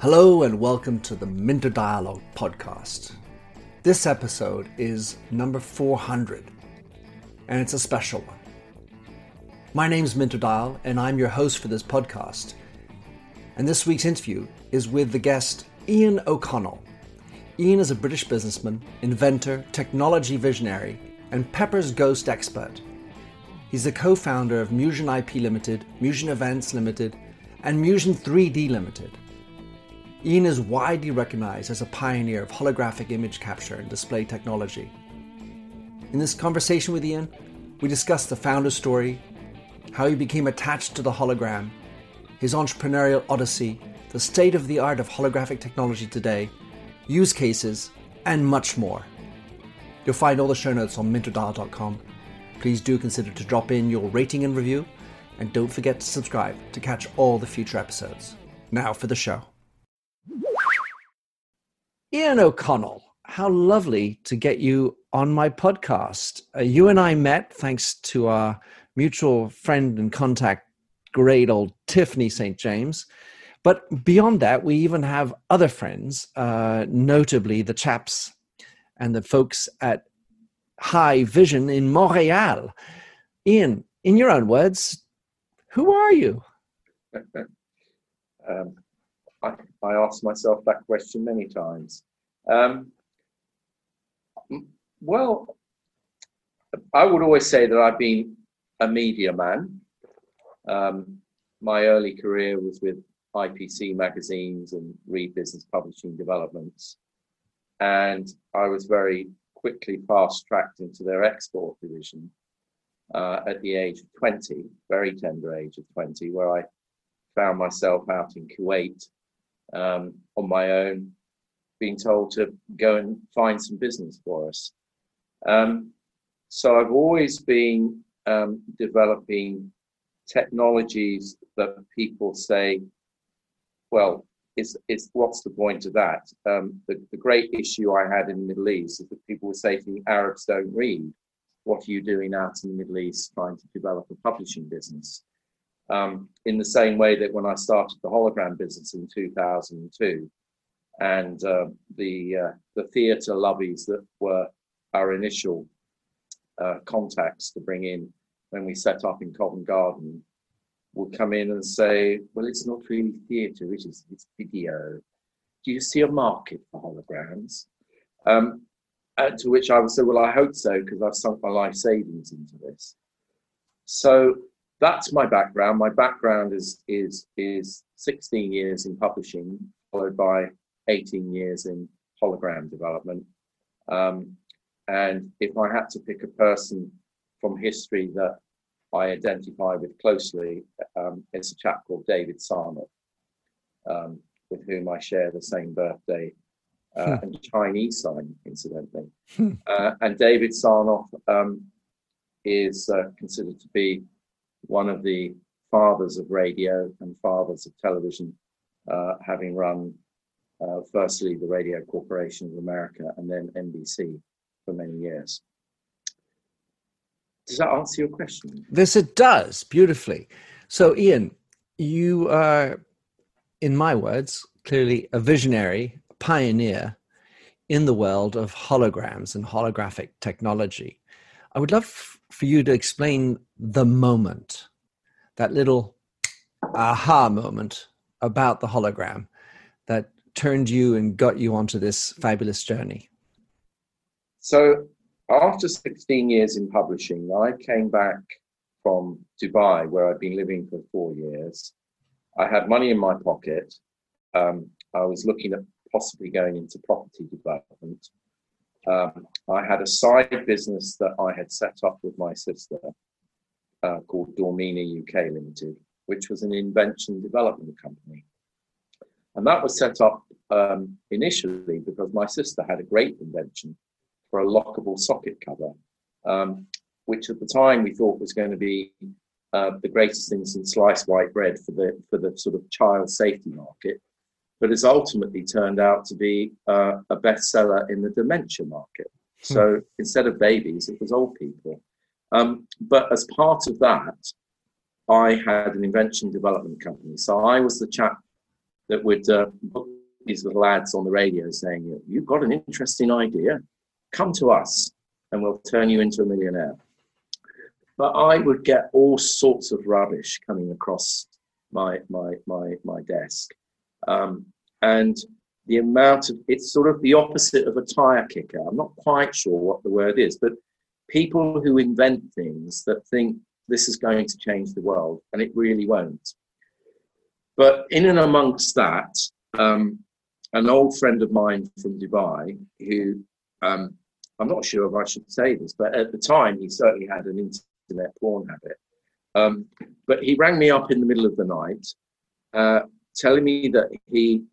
Hello and welcome to the Minter Dialogue podcast. This episode is number 400, and it's a special one. My name's Minter Dial, and I'm your host for this podcast. And this week's interview is with the guest Ian O'Connell. Ian is a British businessman, inventor, technology visionary, and Pepper's Ghost expert. He's the co founder of Musion IP Limited, Musion Events Limited, and Musion 3D Limited. Ian is widely recognized as a pioneer of holographic image capture and display technology. In this conversation with Ian, we discuss the founder's story, how he became attached to the hologram, his entrepreneurial odyssey, the state of the art of holographic technology today, use cases, and much more. You'll find all the show notes on minterdial.com. Please do consider to drop in your rating and review, and don't forget to subscribe to catch all the future episodes. Now for the show. Ian O'Connell, how lovely to get you on my podcast. Uh, you and I met thanks to our mutual friend and contact, great old Tiffany St. James. But beyond that, we even have other friends, uh, notably the chaps and the folks at High Vision in Montreal. Ian, in your own words, who are you? um, I, I asked myself that question many times. Um, well, I would always say that I've been a media man. Um, my early career was with IPC magazines and Reed Business Publishing Developments. And I was very quickly fast tracked into their export division uh, at the age of 20, very tender age of 20, where I found myself out in Kuwait um, on my own, being told to go and find some business for us. Um, so I've always been um, developing technologies that people say, well, is is what's the point of that? Um, the, the great issue I had in the Middle East is that people were saying me, Arabs don't read. What are you doing out in the Middle East trying to develop a publishing business? Um, in the same way that when I started the hologram business in 2002, and uh, the uh, the theatre lobbies that were our initial uh, contacts to bring in when we set up in Covent Garden would come in and say, "Well, it's not really theatre; it is it's video. Do you see a market for holograms?" Um, to which I would say, "Well, I hope so, because I've sunk my life savings into this." So that's my background. My background is is is 16 years in publishing, followed by 18 years in hologram development. Um, and if I had to pick a person from history that I identify with closely, um, it's a chap called David Sarnoff, um, with whom I share the same birthday uh, hmm. and Chinese sign, incidentally. Hmm. Uh, and David Sarnoff um, is uh, considered to be one of the fathers of radio and fathers of television, uh, having run uh, firstly the Radio Corporation of America and then NBC for many years. Does that answer your question? This it does beautifully. So, Ian, you are, in my words, clearly a visionary, a pioneer in the world of holograms and holographic technology. I would love for you to explain the moment, that little aha moment about the hologram that turned you and got you onto this fabulous journey? So, after 16 years in publishing, I came back from Dubai, where I'd been living for four years. I had money in my pocket. Um, I was looking at possibly going into property development. Um, I had a side business that I had set up with my sister uh, called Dormini UK Limited, which was an invention development company. And that was set up um, initially because my sister had a great invention for a lockable socket cover, um, which at the time we thought was going to be uh, the greatest thing since sliced white bread for the for the sort of child safety market, but has ultimately turned out to be uh, a bestseller in the dementia market. Hmm. So instead of babies, it was old people. Um, but as part of that, I had an invention development company. So I was the chap that would uh, book these little ads on the radio saying, You've got an interesting idea, come to us and we'll turn you into a millionaire. But I would get all sorts of rubbish coming across my, my, my, my desk. Um, and the amount of it's sort of the opposite of a tire kicker. I'm not quite sure what the word is, but people who invent things that think this is going to change the world, and it really won't. But in and amongst that, um, an old friend of mine from Dubai, who um, I'm not sure if I should say this, but at the time he certainly had an internet porn habit. Um, but he rang me up in the middle of the night, uh, telling me that he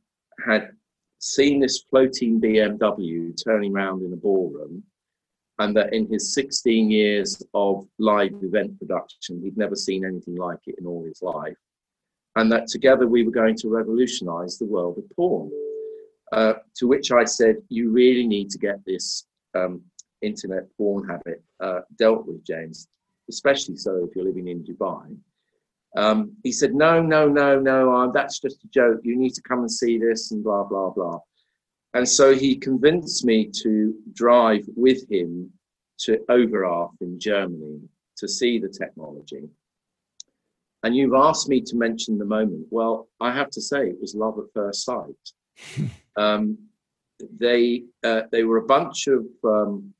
had seen this floating BMW turning around in a ballroom, and that in his 16 years of live event production, he'd never seen anything like it in all his life, and that together we were going to revolutionize the world of porn. Uh, to which I said, You really need to get this um, internet porn habit uh, dealt with, James, especially so if you're living in Dubai. Um, he said, No, no, no, no, uh, that's just a joke. You need to come and see this, and blah, blah, blah. And so he convinced me to drive with him to Oberarth in Germany to see the technology. And you've asked me to mention the moment. Well, I have to say it was love at first sight. um, they uh, they were a bunch of um,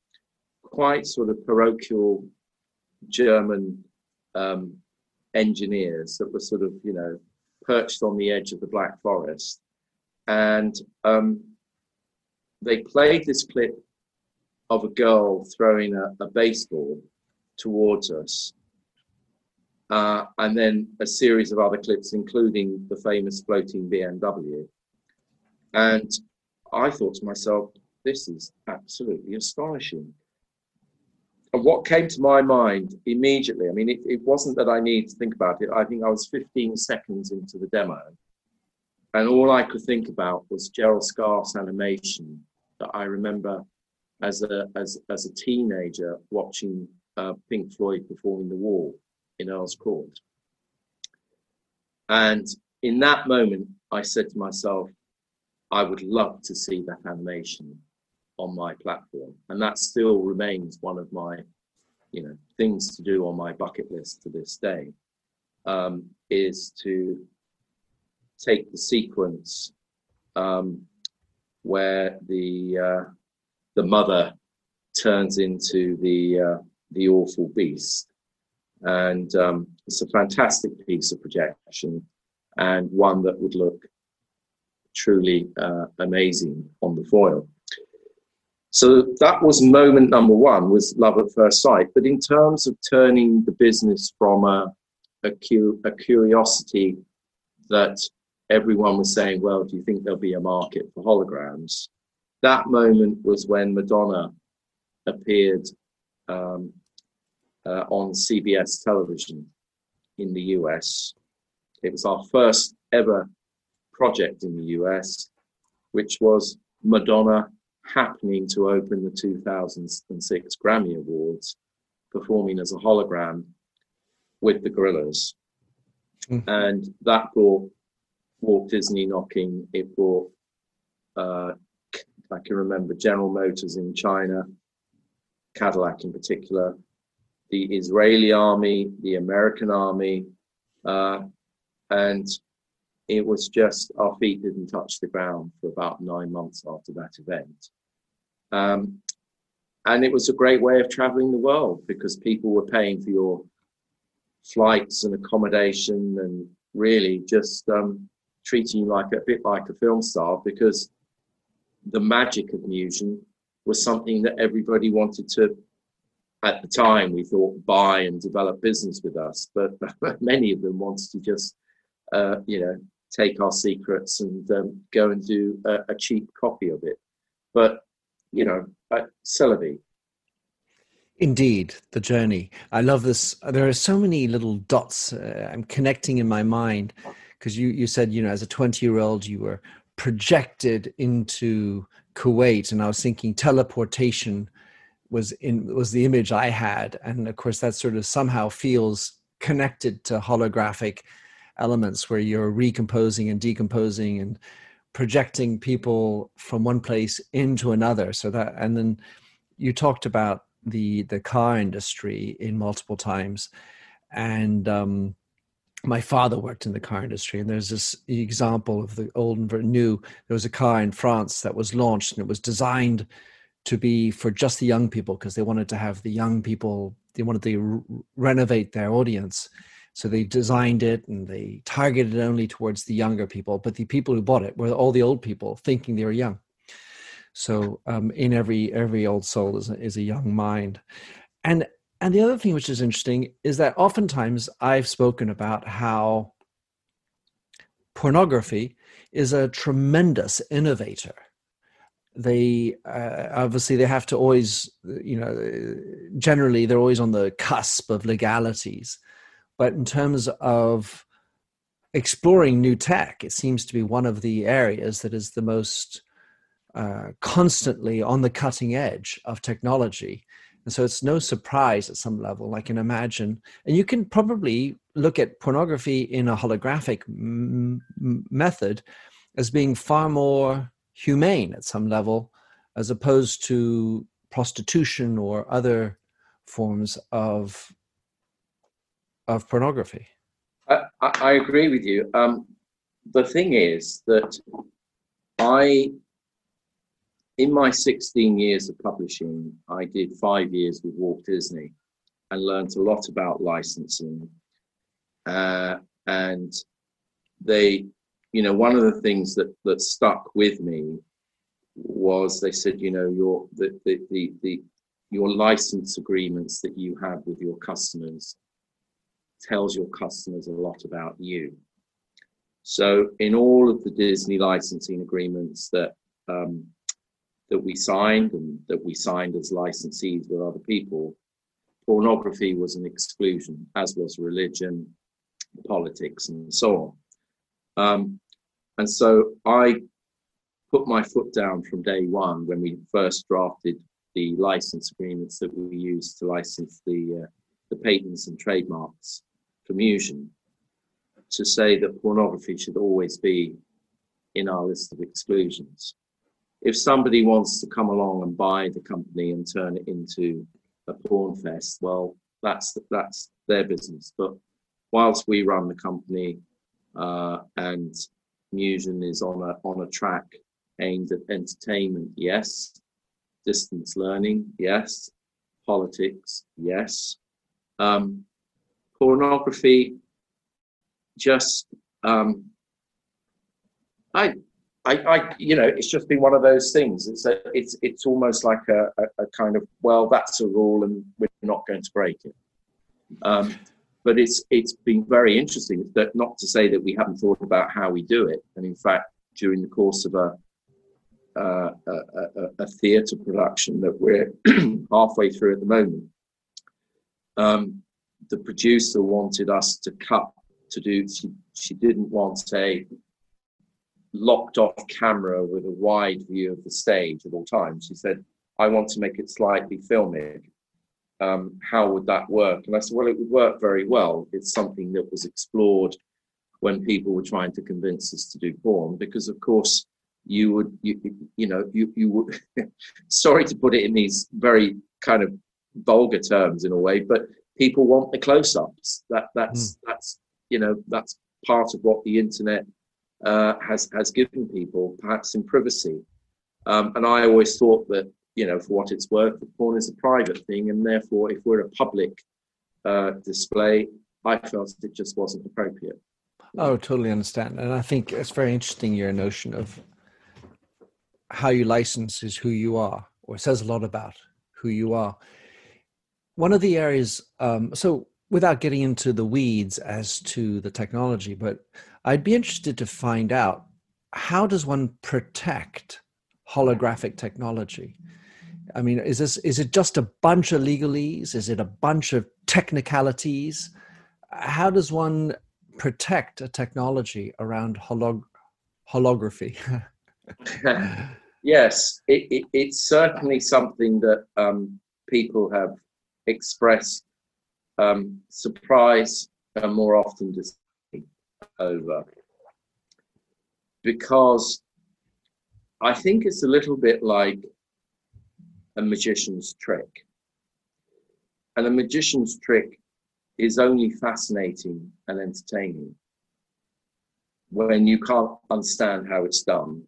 quite sort of parochial German um, engineers that were sort of you know perched on the edge of the Black Forest, and um, they played this clip of a girl throwing a, a baseball towards us. Uh, and then a series of other clips, including the famous floating BMW. And I thought to myself, this is absolutely astonishing. And what came to my mind immediately, I mean, it, it wasn't that I needed to think about it. I think I was 15 seconds into the demo. And all I could think about was Gerald Scarfe's animation that I remember as a as as a teenager watching uh, Pink Floyd performing The Wall in Earl's Court. And in that moment, I said to myself, I would love to see that animation on my platform, and that still remains one of my, you know, things to do on my bucket list to this day. Um, is to take the sequence um, where the uh, the mother turns into the uh, the awful beast, and um, it's a fantastic piece of projection, and one that would look truly uh, amazing on the foil. So that was moment number one was love at first sight. But in terms of turning the business from a, a, cu- a curiosity that everyone was saying, well, do you think there'll be a market for holograms? That moment was when Madonna appeared um, uh, on CBS television in the US. It was our first ever project in the US, which was Madonna happening to open the 2006 Grammy Awards, performing as a hologram with the Gorillaz. Mm. And that brought Walt Disney knocking. It brought, uh, I can remember General Motors in China, Cadillac in particular, the Israeli army, the American army, uh, and it was just our feet didn't touch the ground for about nine months after that event. Um, and it was a great way of traveling the world because people were paying for your flights and accommodation and really just um, treating you like a bit like a film star because the magic of Musion was something that everybody wanted to at the time we thought buy and develop business with us but many of them wanted to just uh, you know take our secrets and um, go and do a, a, cheap copy of it but you know uh, Indeed, the journey. I love this. There are so many little dots uh, I'm connecting in my mind because you you said you know as a 20 year old you were projected into Kuwait, and I was thinking teleportation was in was the image I had, and of course that sort of somehow feels connected to holographic elements where you're recomposing and decomposing and projecting people from one place into another. So that and then you talked about the the car industry in multiple times, and um, my father worked in the car industry, and there's this example of the old and new. There was a car in France that was launched, and it was designed to be for just the young people because they wanted to have the young people. They wanted to re- renovate their audience, so they designed it and they targeted it only towards the younger people. But the people who bought it were all the old people, thinking they were young. So um, in every every old soul is a, is a young mind, and and the other thing which is interesting is that oftentimes I've spoken about how pornography is a tremendous innovator. They uh, obviously they have to always, you know, generally they're always on the cusp of legalities, but in terms of exploring new tech, it seems to be one of the areas that is the most uh, constantly on the cutting edge of technology and so it's no surprise at some level. I can imagine. And you can probably look at pornography in a holographic m- method as being far more humane at some level, as opposed to prostitution or other forms of of pornography. I, I agree with you. Um, the thing is that I in my 16 years of publishing, I did five years with Walt Disney and learned a lot about licensing. Uh, and they, you know, one of the things that that stuck with me was they said, you know, your the the the, the your license agreements that you have with your customers tells your customers a lot about you. So in all of the Disney licensing agreements that um, that we signed and that we signed as licensees with other people, pornography was an exclusion, as was religion, politics, and so on. Um, and so I put my foot down from day one when we first drafted the license agreements that we used to license the uh, the patents and trademarks for to say that pornography should always be in our list of exclusions. If somebody wants to come along and buy the company and turn it into a porn fest, well, that's that's their business. But whilst we run the company uh, and Musion is on a on a track aimed at entertainment, yes, distance learning, yes, politics, yes, um, pornography, just um, I I, I, you know, it's just been one of those things. It's a, it's, it's almost like a, a, a, kind of, well, that's a rule, and we're not going to break it. Um, but it's, it's been very interesting. That not to say that we haven't thought about how we do it, and in fact, during the course of a, uh, a, a, a theatre production that we're halfway through at the moment, um, the producer wanted us to cut to do. She, she didn't want a locked off camera with a wide view of the stage at all times. She said, I want to make it slightly filmic. Um, how would that work? And I said, well, it would work very well. It's something that was explored when people were trying to convince us to do porn, because of course you would, you, you know, you, you would, sorry to put it in these very kind of vulgar terms in a way, but people want the close-ups. That that's, mm. that's, you know, that's part of what the internet uh, has has given people, perhaps in privacy. Um, and I always thought that you know, for what it's worth, porn is a private thing, and therefore, if we're a public uh, display, I felt it just wasn't appropriate. Oh, totally understand, and I think it's very interesting your notion of how you license is who you are, or says a lot about who you are. One of the areas, um, so without getting into the weeds as to the technology, but I'd be interested to find out how does one protect holographic technology? I mean, is this is it just a bunch of legalese? Is it a bunch of technicalities? How does one protect a technology around holog- holography? yes, it, it, it's certainly something that um, people have expressed um, surprise and more often dismay over. Because I think it's a little bit like a magician's trick. And a magician's trick is only fascinating and entertaining when you can't understand how it's done,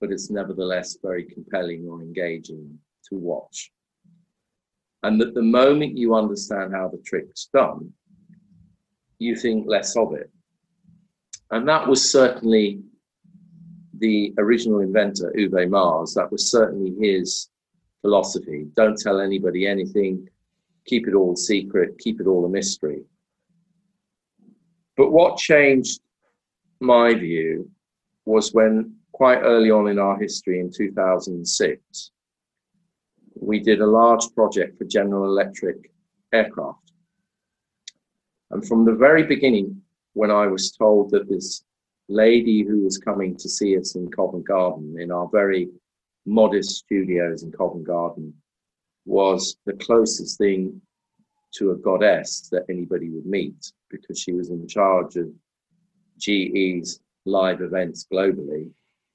but it's nevertheless very compelling or engaging to watch. And that the moment you understand how the trick's done, you think less of it. And that was certainly the original inventor, Uwe Maass, that was certainly his philosophy. Don't tell anybody anything, keep it all secret, keep it all a mystery. But what changed my view was when quite early on in our history in 2006, we did a large project for General Electric aircraft. And from the very beginning, when I was told that this lady who was coming to see us in Covent Garden, in our very modest studios in Covent Garden, was the closest thing to a goddess that anybody would meet because she was in charge of GE's live events globally,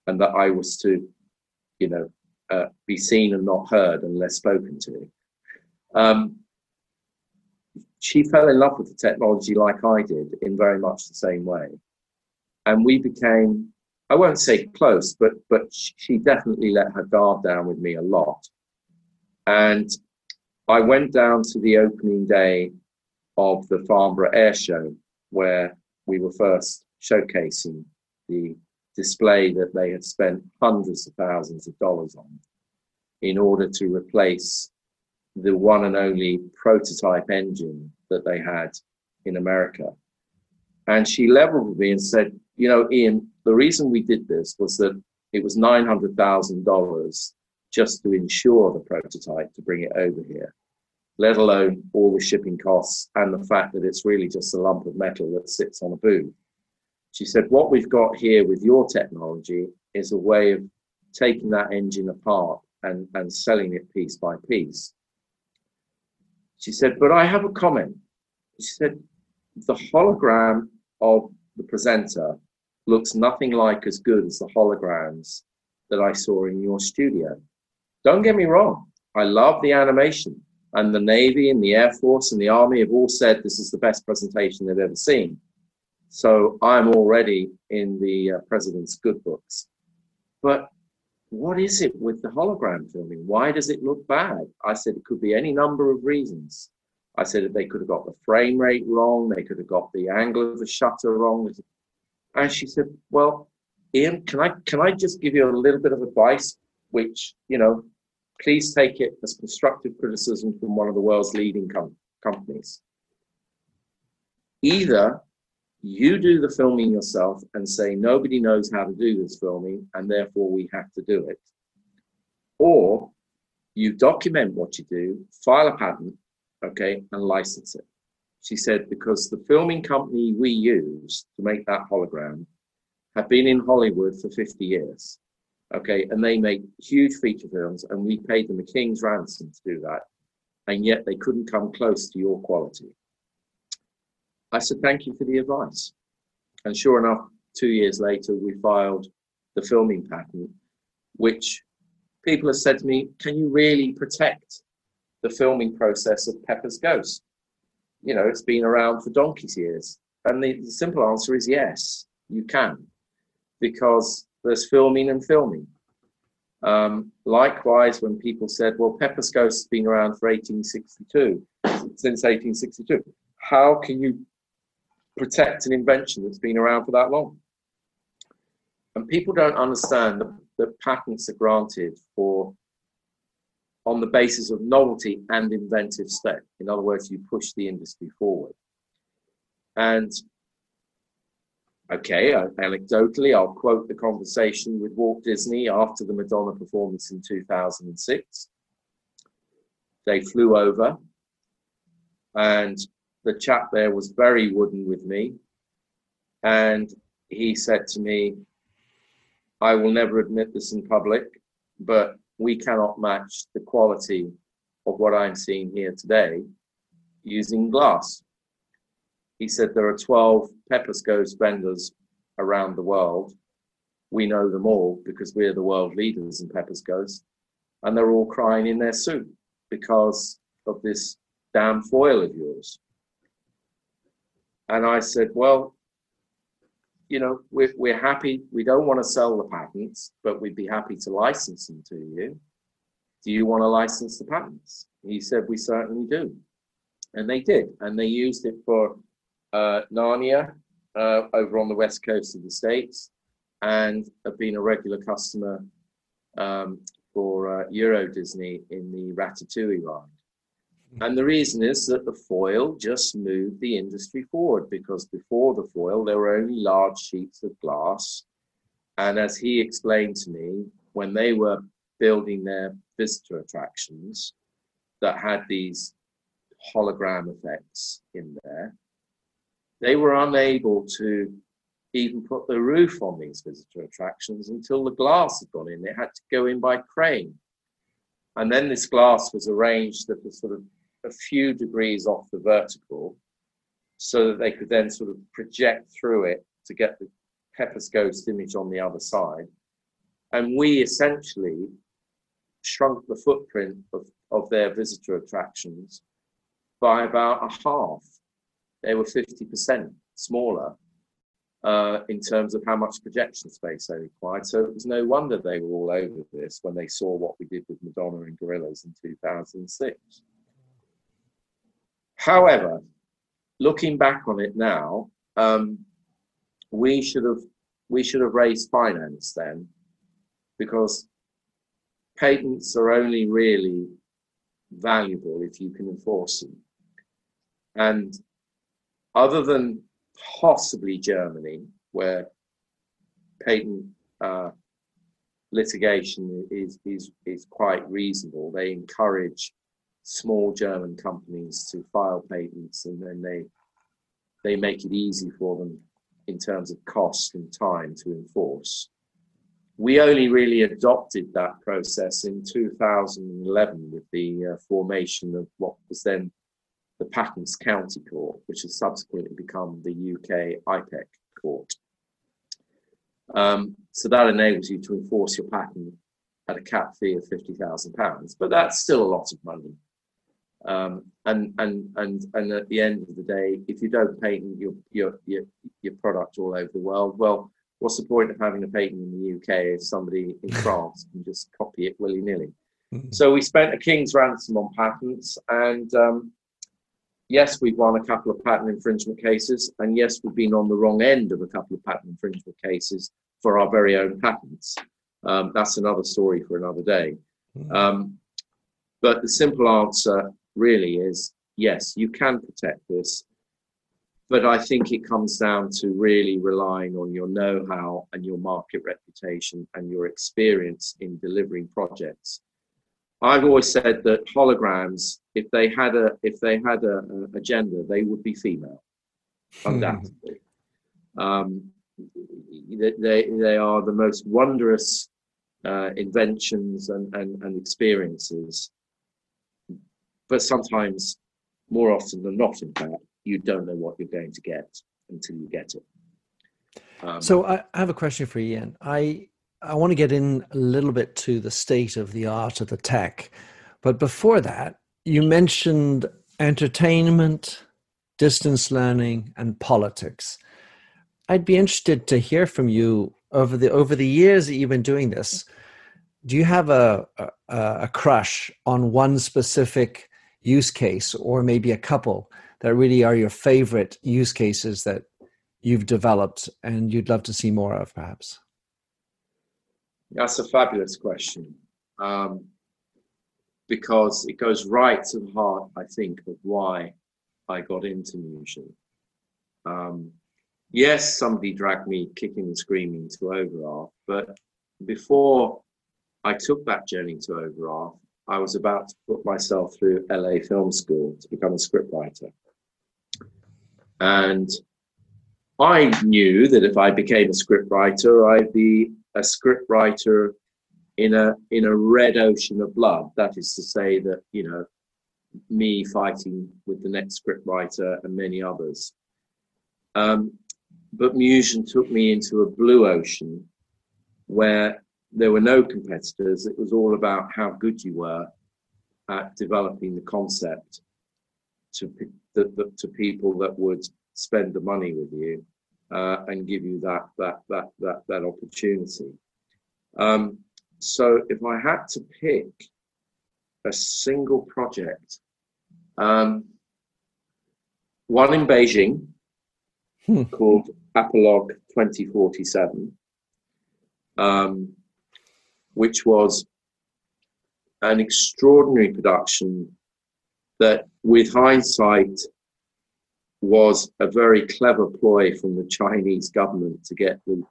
and that I was to, you know, uh, be seen and not heard unless spoken to. Um, she fell in love with the technology like I did in very much the same way. And we became, I won't say close, but but she definitely let her guard down with me a lot. And I went down to the opening day of the Farnborough Air Show where we were first showcasing the display that they had spent hundreds of thousands of dollars on in order to replace the one and only prototype engine that they had in America. And she leveled with me and said, You know, Ian, the reason we did this was that it was $900,000 just to insure the prototype to bring it over here, let alone all the shipping costs and the fact that it's really just a lump of metal that sits on a booth. She said, What we've got here with your technology is a way of taking that engine apart and, and selling it piece by piece. She said, But I have a comment. She said, The hologram of the presenter looks nothing like as good as the holograms that I saw in your studio. Don't get me wrong, I love the animation, and the Navy and the Air Force and the Army have all said this is the best presentation they've ever seen. So I'm already in the uh, president's good books. But what is it with the hologram filming? Why does it look bad? I said it could be any number of reasons. I said that they could have got the frame rate wrong, they could have got the angle of the shutter wrong. And she said, Well, Ian, can I can I just give you a little bit of advice, which, you know, please take it as constructive criticism from one of the world's leading com- companies. Either you do the filming yourself and say nobody knows how to do this filming and therefore we have to do it. Or you document what you do file a patent okay and license it. She said because the filming company we use to make that hologram have been in hollywood for 50 years okay and they make huge feature films and we paid them a king's ransom to do that and yet they couldn't come close to your quality I said, thank you for the advice. And sure enough, two years later, we filed the filming patent, which people have said to me, can you really protect the filming process of Pepper's Ghost? You know, it's been around for donkey's years. And the, the simple answer is yes, you can, because there's filming and filming. Um, likewise, when people said, well, Pepper's Ghost has been around for 1862, since 1862, how can you protect an invention that's been around for that long. And people don't understand that, that patents are granted for on the basis of novelty and inventive step. In other words, you push the industry forward. And okay, uh, anecdotally, I'll quote the conversation with Walt Disney after the Madonna performance in 2006. They flew over and the chap there was very wooden with me. And he said to me, I will never admit this in public, but we cannot match the quality of what I'm seeing here today using glass. He said there are 12 Peppers Ghost vendors around the world. We know them all because we're the world leaders in Peppers Ghost, and they're all crying in their soup because of this damn foil of yours. And I said, Well, you know, we're, we're happy. We don't want to sell the patents, but we'd be happy to license them to you. Do you want to license the patents? He said, We certainly do. And they did. And they used it for uh, Narnia uh, over on the west coast of the States and have been a regular customer um, for uh, Euro Disney in the Ratatouille ride. And the reason is that the foil just moved the industry forward because before the foil, there were only large sheets of glass. And as he explained to me, when they were building their visitor attractions that had these hologram effects in there, they were unable to even put the roof on these visitor attractions until the glass had gone in. It had to go in by crane. And then this glass was arranged that was sort of a few degrees off the vertical so that they could then sort of project through it to get the Pepper's Ghost image on the other side. And we essentially shrunk the footprint of, of their visitor attractions by about a half. They were 50% smaller uh, in terms of how much projection space they required. So it was no wonder they were all over this when they saw what we did with Madonna and Gorillaz in 2006. However, looking back on it now, um, we should have we should have raised finance then, because patents are only really valuable if you can enforce them. And other than possibly Germany, where patent uh, litigation is, is, is quite reasonable, they encourage small German companies to file patents and then they they make it easy for them in terms of cost and time to enforce. We only really adopted that process in 2011 with the uh, formation of what was then the Patents County Court, which has subsequently become the UK IPEC Court. Um, so that enables you to enforce your patent at a cap fee of £50,000, but that's still a lot of money. Um, and and and and at the end of the day, if you don't patent your your your your product all over the world, well, what's the point of having a patent in the UK if somebody in France can just copy it willy nilly? Mm-hmm. So we spent a king's ransom on patents, and um, yes, we've won a couple of patent infringement cases, and yes, we've been on the wrong end of a couple of patent infringement cases for our very own patents. Um, that's another story for another day. Mm-hmm. Um, but the simple answer really is yes, you can protect this. But I think it comes down to really relying on your know how and your market reputation and your experience in delivering projects. I've always said that holograms, if they had a if they had a, a gender, they would be female, undoubtedly. um, they they are the most wondrous uh, inventions and, and, and experiences but sometimes, more often than not, in fact, you don't know what you're going to get until you get it. Um, so I, I have a question for you, Ian. I I want to get in a little bit to the state of the art of the tech, but before that, you mentioned entertainment, distance learning, and politics. I'd be interested to hear from you over the over the years that you've been doing this. Do you have a a, a crush on one specific use case or maybe a couple that really are your favorite use cases that you've developed and you'd love to see more of perhaps? That's a fabulous question. Um, because it goes right to the heart i think of why i got into Musion um, yes somebody dragged me kicking and screaming to overarth but before i took that journey to overarth I was about to put myself through LA Film School to become a scriptwriter. And I knew that if I became a scriptwriter, I'd be a scriptwriter in a in a red ocean of blood. That is to say that you know me fighting with the next scriptwriter and many others. Um, but Musion took me into a blue ocean where there were no competitors. It was all about how good you were at developing the concept to the, the, to people that would spend the money with you uh, and give you that that that that that opportunity. Um, so if I had to pick a single project, um, one in Beijing hmm. called Apologue 2047, um, which was an extraordinary production that, with hindsight, was a very clever ploy from the Chinese government to get the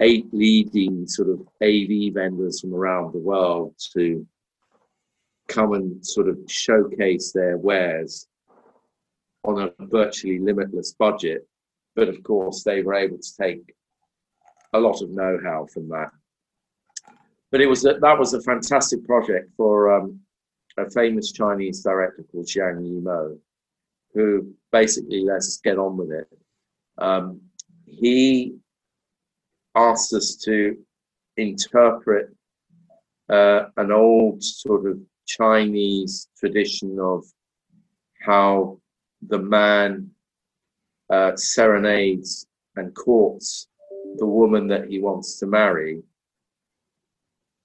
eight leading sort of AV vendors from around the world to come and sort of showcase their wares on a virtually limitless budget. But of course, they were able to take a lot of know-how from that. But it was a, that was a fantastic project for um, a famous Chinese director called Zhang Yimou, who basically let us get on with it. Um, he asked us to interpret uh, an old sort of Chinese tradition of how the man uh, serenades and courts the woman that he wants to marry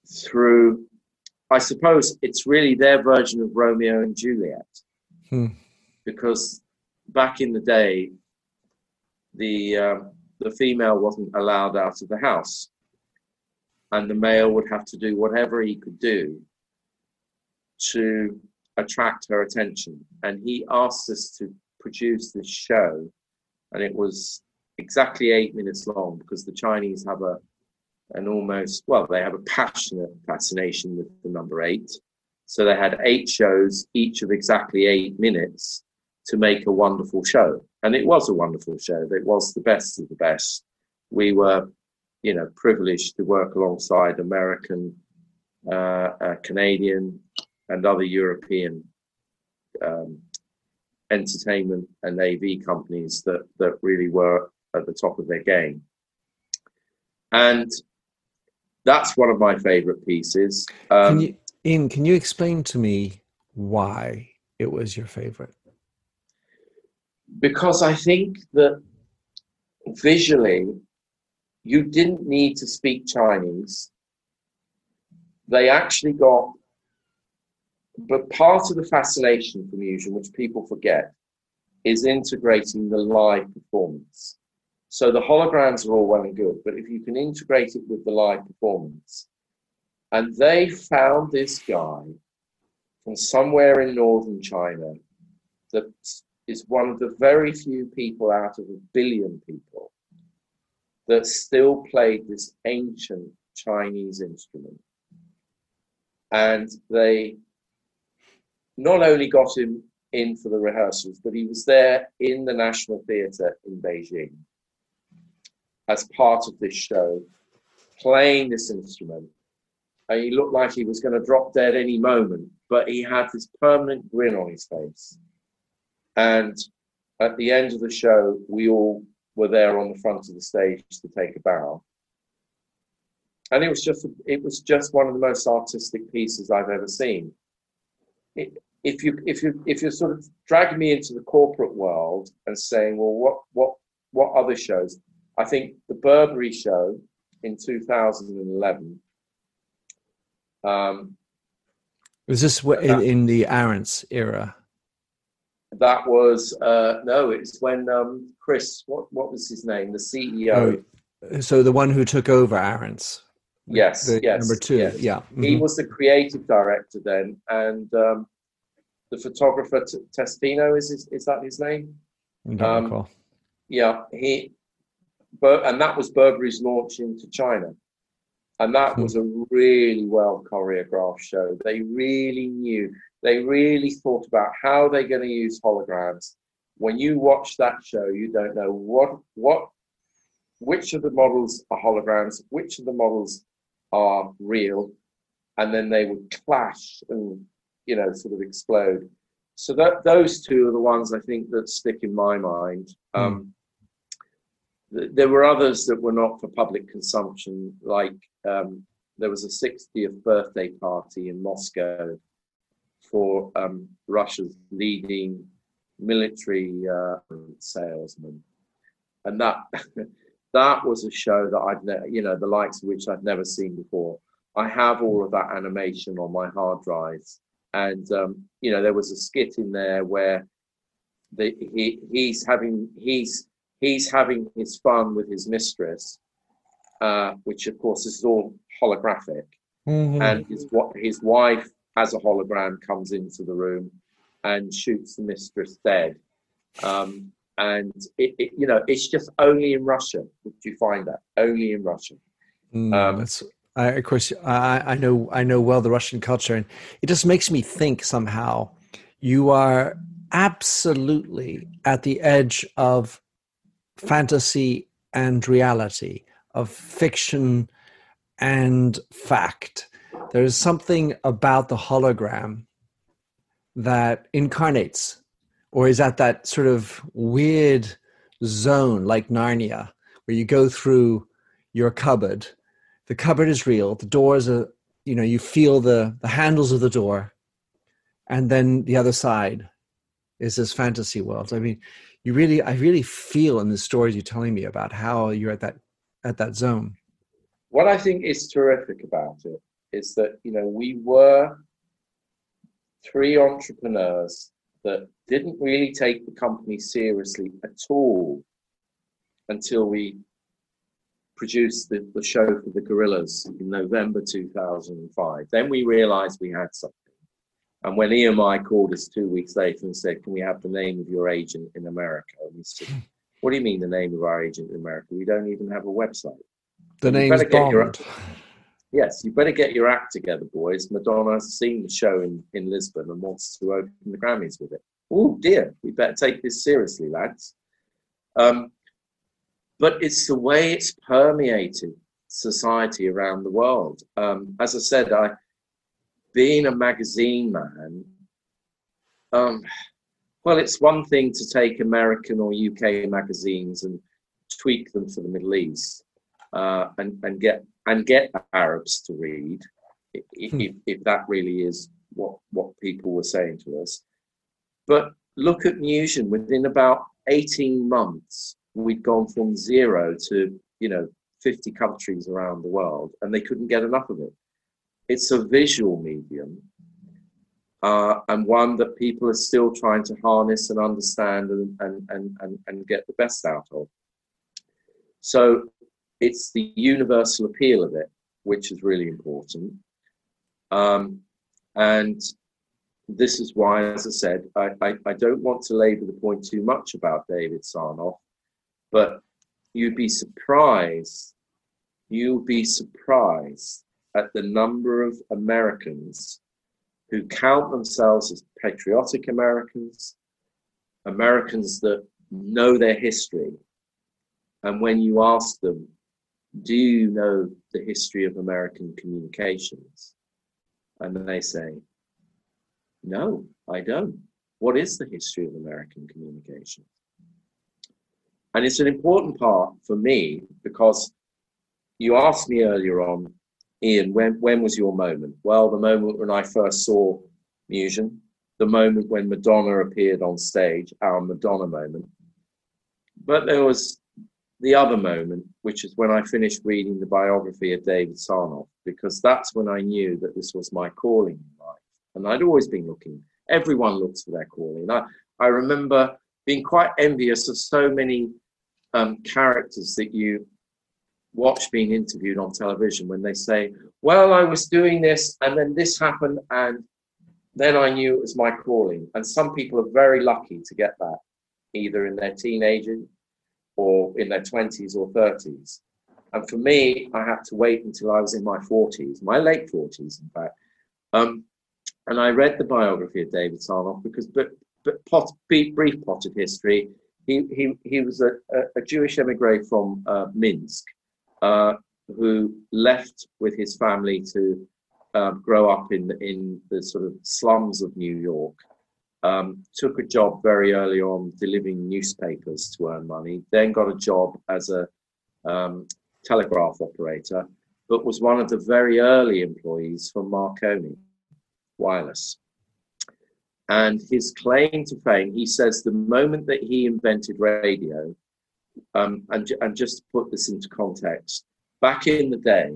through, I suppose it's really their version of Romeo and Juliet. Hmm. Because back in the day, the um, the female wasn't allowed out of the house, and the male would have to do whatever he could do to attract her attention. And he asked us to produce this show, and it was exactly eight minutes long because the Chinese have a an almost well, they have a passionate fascination with the number eight. So they had eight shows, each of exactly eight minutes, to make a wonderful show. And it was a wonderful show. It was the best of the best. We were, you know, privileged to work alongside American, uh, uh, Canadian, and other European um, entertainment and AV companies that that really were at the top of their game. And that's one of my favorite pieces. Um, can you, Ian, can you explain to me why it was your favorite? because I think that visually, you didn't need to speak Chinese. They actually got, but part of the fascination for Musion, which people forget, is integrating the live performance. So the holograms are all well and good, but if you can integrate it with the live performance, and they found this guy from somewhere in northern China that is one of the very few people out of a billion people that still played this ancient Chinese instrument. And they not only got him in for the rehearsals, but he was there in the National Theatre in Beijing as part of this show, playing this instrument. And he looked like he was going to drop dead any moment, but he had this permanent grin on his face. And at the end of the show, we all were there on the front of the stage to take a bow. And it was just it was just one of the most artistic pieces I've ever seen. It, if you if you if you're sort of dragging me into the corporate world and saying, well, what what what other shows? I think the Burberry show in 2011. Um, was this in, in the Ahrendts era? that was uh, no, it's when um, Chris, what what was his name, the CEO. Oh, so the one who took over Ahrendts. Yes, the, yes, number two. Yes. Yeah, mm-hmm. he was the creative director then, and um, the photographer T- Testino is his, is that his name? Um, yeah, he, but and that was Burberry's launch into China, and that hmm. was a really well choreographed show. They really knew they really thought about how they're going to use holograms. When you watch that show, you don't know what what which of the models are holograms, which of the models are real, and then they would clash and you know sort of explode. so that those two are the ones I think that stick in my mind. Mm. Um, there were others that were not for public consumption, like um, there was a 60th birthday party in Moscow for um, Russia's leading military uh, salesman, and that that was a show that I'd ne- you know the likes of which I'd never seen before. I have all of that animation on my hard drives, and um, you know there was a skit in there where the, he he's having he's he's having his fun with his mistress, uh, which of course is all holographic, mm-hmm. and his his wife as a hologram comes into the room and shoots the mistress dead. Um, and it, it, you know it's just only in Russia would you find that only in Russia. Mm, um, that's I, of course, I, I know I know well the Russian culture, and it just makes me think somehow you are absolutely at the edge of fantasy and reality, of fiction and fact. There is something about the hologram that incarnates or is at that sort of weird zone like Narnia, where you go through your cupboard. The cupboard is real. The doors are you know you feel the the handles of the door. And then the other side is this fantasy world. I mean you really i really feel in the stories you're telling me about how you're at that at that zone what i think is terrific about it is that you know we were three entrepreneurs that didn't really take the company seriously at all until we produced the, the show for the Gorillaz in November 2005. Then we realized we had something. And when EMI called us two weeks later and said, Can we have the name of your agent in America? And we said, What do you mean the name of our agent in America? We don't even have a website. The name's Bond. Your, yes, you better get your act together, boys. Madonna's seen the show in, in Lisbon and wants to open the Grammys with it. Oh dear, we better take this seriously, lads. Um, but it's the way it's permeated society around the world. Um, as I said, I being a magazine man, um, well, it's one thing to take American or UK magazines and tweak them for the Middle East uh, and, and get and get Arabs to read, if, hmm. if, if that really is what what people were saying to us. But look at Musion within about 18 months we'd gone from zero to you know 50 countries around the world and they couldn't get enough of it it's a visual medium uh, and one that people are still trying to harness and understand and, and, and, and, and get the best out of. So it's the universal appeal of it which is really important. Um, and this is why, as I said, I, I, I, don't want to labour the point too much about David Sarnoff but you'd be surprised, you'll be surprised at the number of Americans who count themselves as patriotic Americans, Americans that know their history. And when you ask them, do you know the history of American communications? And they say, no, I don't. What is the history of American communications? And it's an important part for me because you asked me earlier on, Ian, when, when was your moment? Well, the moment when I first saw Musion, the moment when Madonna appeared on stage, our Madonna moment. But there was the other moment, which is when I finished reading the biography of David Sarnoff, because that's when I knew that this was my calling in life. And I'd always been looking, everyone looks for their calling. I, I remember being quite envious of so many um, characters that you watch being interviewed on television when they say, Well, I was doing this and then this happened, and then I knew it was my calling. And some people are very lucky to get that either in their teenager or in their 20s or 30s. And for me, I had to wait until I was in my 40s, my late 40s, in fact. Um, and I read the biography of David Sarnoff because, but, but pot, brief potted history, he, he, he was a, a Jewish emigre from uh, Minsk uh, who left with his family to uh, grow up in, in the sort of slums of New York um, took a job very early on delivering newspapers to earn money, then got a job as a um, telegraph operator, but was one of the very early employees for Marconi Wireless. And his claim to fame, he says the moment that he invented radio, um, and, and just to put this into context, back in the day,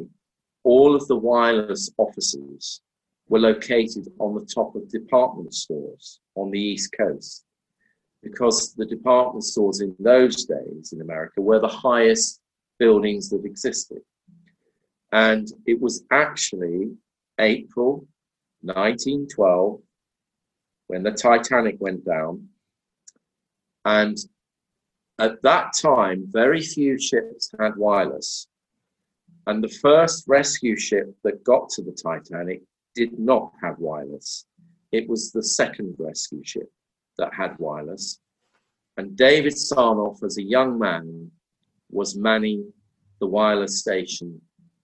all of the wireless offices were located on the top of department stores on the East Coast because the department stores in those days in America were the highest buildings that existed. And it was actually April 1912 when the Titanic went down. And at that time, very few ships had wireless. And the first rescue ship that got to the Titanic did not have wireless. It was the second rescue ship that had wireless. And David Sarnoff, as a young man, was manning the wireless station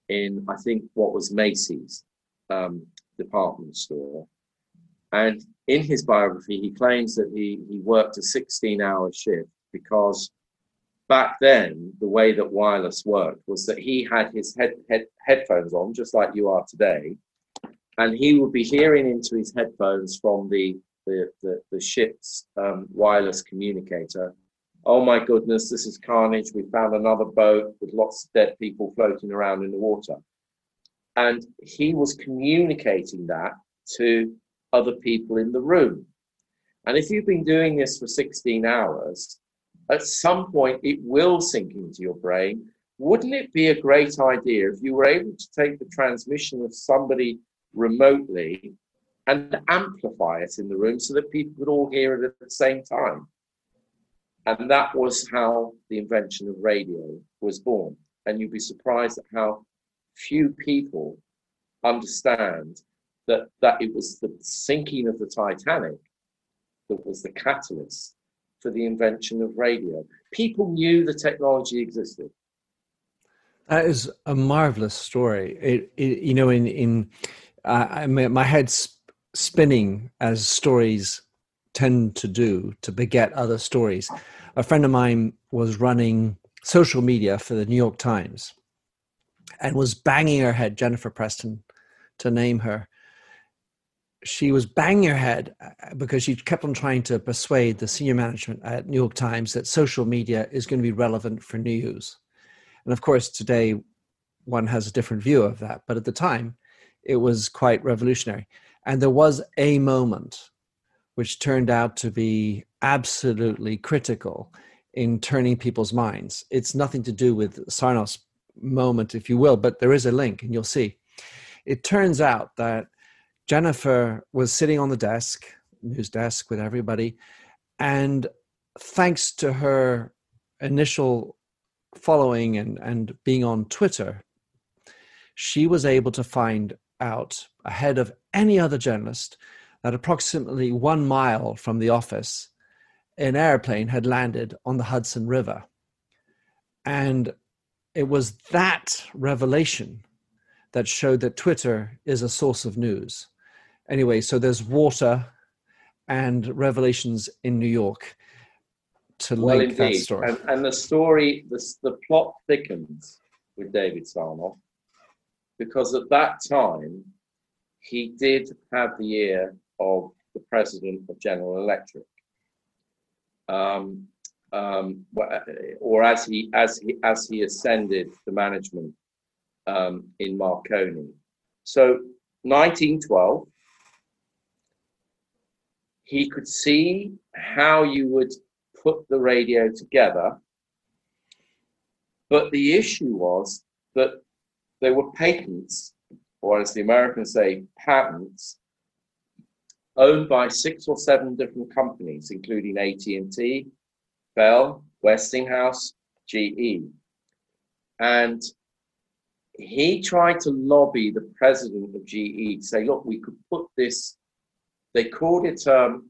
in, I think, what was Macy's um, department store. And in his biography, he claims that he, he worked a 16 hour shift because back then, the way that wireless worked was that he had his head, head, headphones on, just like you are today, and he would be hearing into his headphones from the the, the, the ship's um, wireless communicator. Oh my goodness, this is carnage. We found another boat with lots of dead people floating around in the water. And he was communicating that to other people in the room. And if you've been doing this for 16 hours, at some point it will sink into your brain. Wouldn't it be a great idea if you were able to take the transmission of somebody remotely and amplify it in the room so that people could all hear it at the same time? And that was how the invention of radio was born. And you'd be surprised at how few people understand that, that it was the sinking of the Titanic that was the catalyst for the invention of radio. People knew the technology existed. That is a marvelous story. It, it you know, in in uh, my head's spinning as stories tend to do to beget other stories. A friend of mine was running social media for the New York Times and was banging her head, Jennifer Preston, to name her, she was banging her head uh, because she kept on trying to persuade the senior management at New York Times that social media is going to be relevant for news. And of course, today one has a different view of that. But at the time, it was quite revolutionary. And there was a moment which turned out to be absolutely critical in turning people's minds. It's nothing to do with Sarnoff's moment, if you will, but there is a link, and you'll see. It turns out that Jennifer was sitting on the desk, news desk with everybody, and thanks to her initial following and, and being on Twitter, she was able to find out ahead of any other journalist that approximately one mile from the office, an airplane had landed on the Hudson River. And it was that revelation that showed that Twitter is a source of news anyway, so there's water and revelations in New York to well, link indeed. that story. And, and the story, the, the plot thickens with David Sarnoff because at that time he did have the ear of the president of General Electric. Um, um, or as he as he as he ascended the management um, in Marconi. So 1912, he could see how you would put the radio together. But the issue was that there were patents, or as the Americans say, patents, owned by six or seven different companies, including AT&T, Bell, Westinghouse, GE. And he tried to lobby the president of GE to say, look, we could put this they called it um,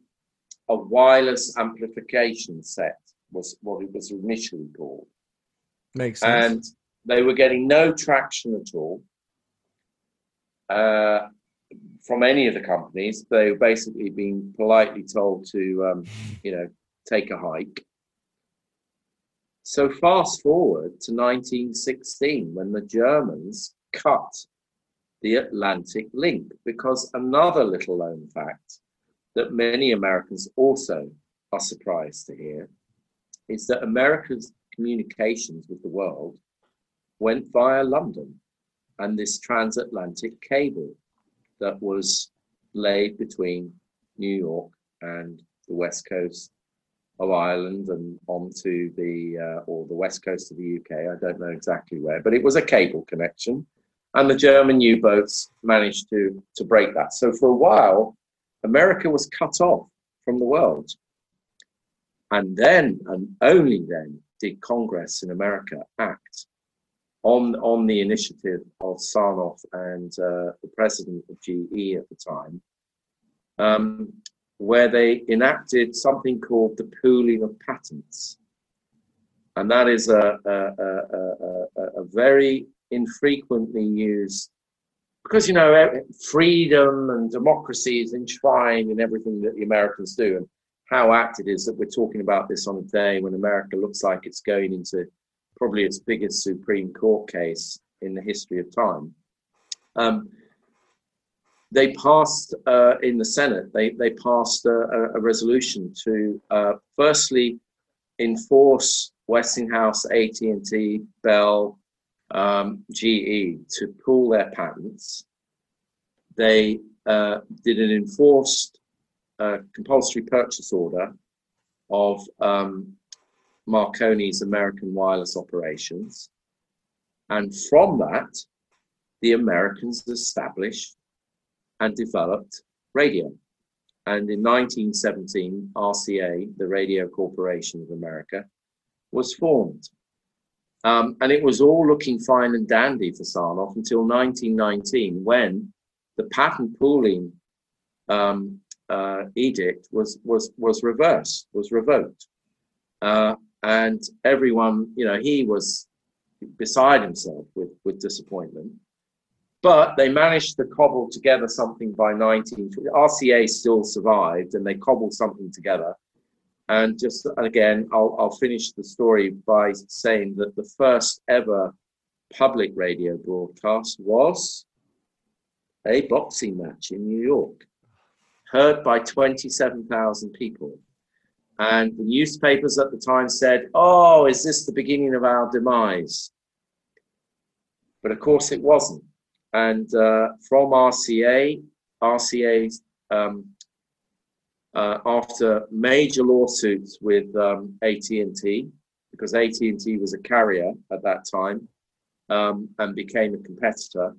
a wireless amplification set, was what it was initially called. Makes sense. And they were getting no traction at all. Uh, from any of the companies. They were basically being politely told to, um, you know, take a hike. So fast forward to 1916 when the Germans cut the Atlantic link because another little known fact that many Americans also are surprised to hear is that America's communications with the world went via London and this transatlantic cable that was laid between New York and the west coast of Ireland and onto the uh, or the west coast of the UK. I don't know exactly where, but it was a cable connection, and the German U-boats managed to to break that. So for a while, America was cut off from the world, and then and only then did Congress in America act on on the initiative of Sarnoff and uh, the president of GE at the time. Um, where they enacted something called the pooling of patents. And that is a, a, a, a very infrequently used, because, you know, freedom and democracy is enshrined in everything that the Americans do. And how apt it is that we're talking about this on a day when America looks like it's going into probably its biggest Supreme Court case in the history of time. Um, they passed uh, in the Senate, they, they passed a, a resolution to uh, firstly enforce Westinghouse, AT&T, Bell, um, GE to pool their patents. They uh, did an enforced uh, compulsory purchase order of um, Marconi's American wireless operations. And from that, the Americans established and developed radio. And in 1917, RCA, the Radio Corporation of America, was formed. Um, and it was all looking fine and dandy for Sarnoff until 1919, when the patent pooling um, uh, edict was was was reversed, was revoked, uh, and everyone, you know, he was beside himself with with disappointment. But they managed to cobble together something by 19. RCA still survived and they cobbled something together. And just again, I'll, I'll finish the story by saying that the first ever public radio broadcast was a boxing match in New York, heard by 27,000 people. And the newspapers at the time said, Oh, is this the beginning of our demise? But of course, it wasn't and uh, from RCA, RCA um, uh, after major lawsuits with um, AT&T, because AT&T was a carrier at that time um, and became a competitor.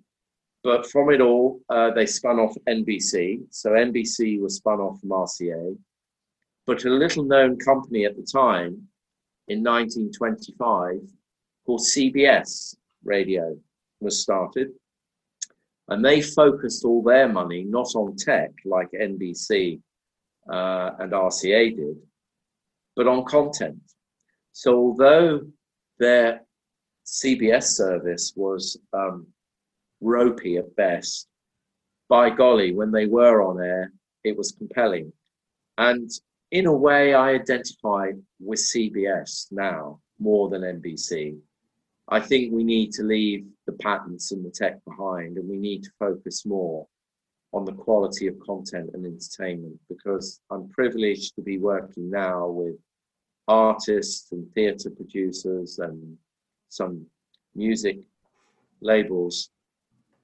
But from it all, uh, they spun off NBC. So NBC was spun off from RCA. But a little known company at the time in 1925 called CBS Radio was started and they focused all their money not on tech like NBC uh, and RCA did, but on content. So although their CBS service was um, ropey at best, by golly, when they were on air, it was compelling. And in a way, I identify with CBS now more than NBC I think we need to leave the patents and the tech behind and we need to focus more on the quality of content and entertainment because I'm privileged to be working now with artists and theatre producers and some music labels.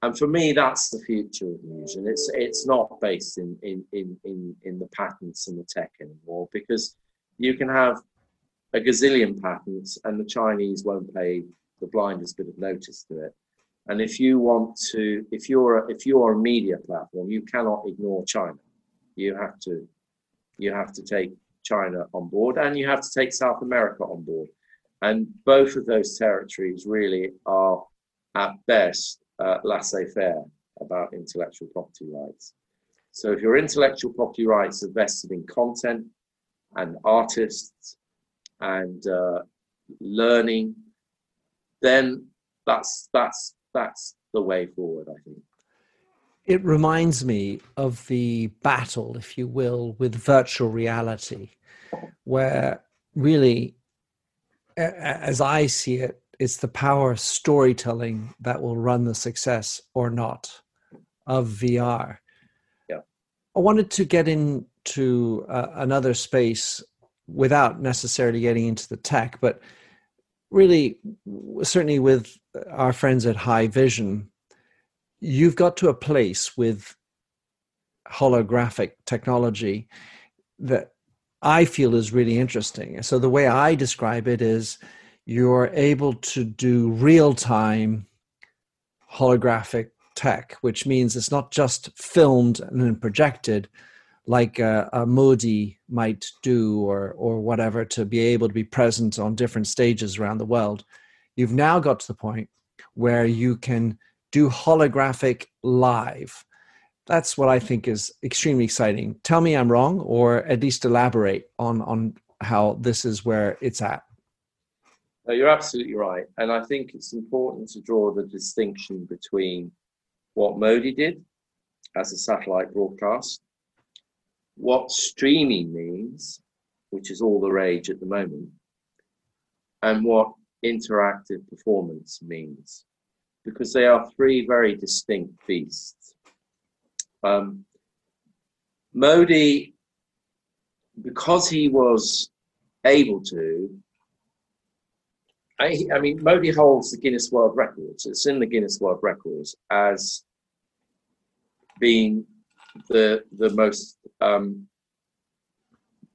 And for me, that's the future of music. It's it's not based in in in in, in the patents and the tech anymore because you can have a gazillion patents and the Chinese won't pay the blindest bit of notice to it. And if you want to, if you're a, if you're a media platform, you cannot ignore China. You have to, you have to take China on board, and you have to take South America on board. And both of those territories really are, at best, uh, laissez-faire about intellectual property rights. So if your intellectual property rights are vested in content and artists and uh, learning then that's that's that's the way forward, I think. it reminds me of the battle, if you will, with virtual reality, where really, as I see it, it's the power of storytelling that will run the success or not of VR. Yeah. I wanted to get into uh, another space without necessarily getting into the tech, but really, certainly with our friends at Haivision, you've got to a place with holographic technology that I feel is really interesting. So the way I describe it is you're able to do real time holographic tech, which means it's not just filmed and then projected like a, a Modi might do or, or whatever to be able to be present on different stages around the world. You've now got to the point where you can do holographic live. That's what I think is extremely exciting. Tell me I'm wrong, or at least elaborate on, on how this is where it's at. No, you're absolutely right. And I think it's important to draw the distinction between what Modi did as a satellite broadcast, what streaming means, which is all the rage at the moment, and what interactive performance means, because they are three very distinct beasts. Um, Modi, because he was able to, I, I, mean, Modi holds the Guinness World Records. It's in the Guinness World Records as being the the most um,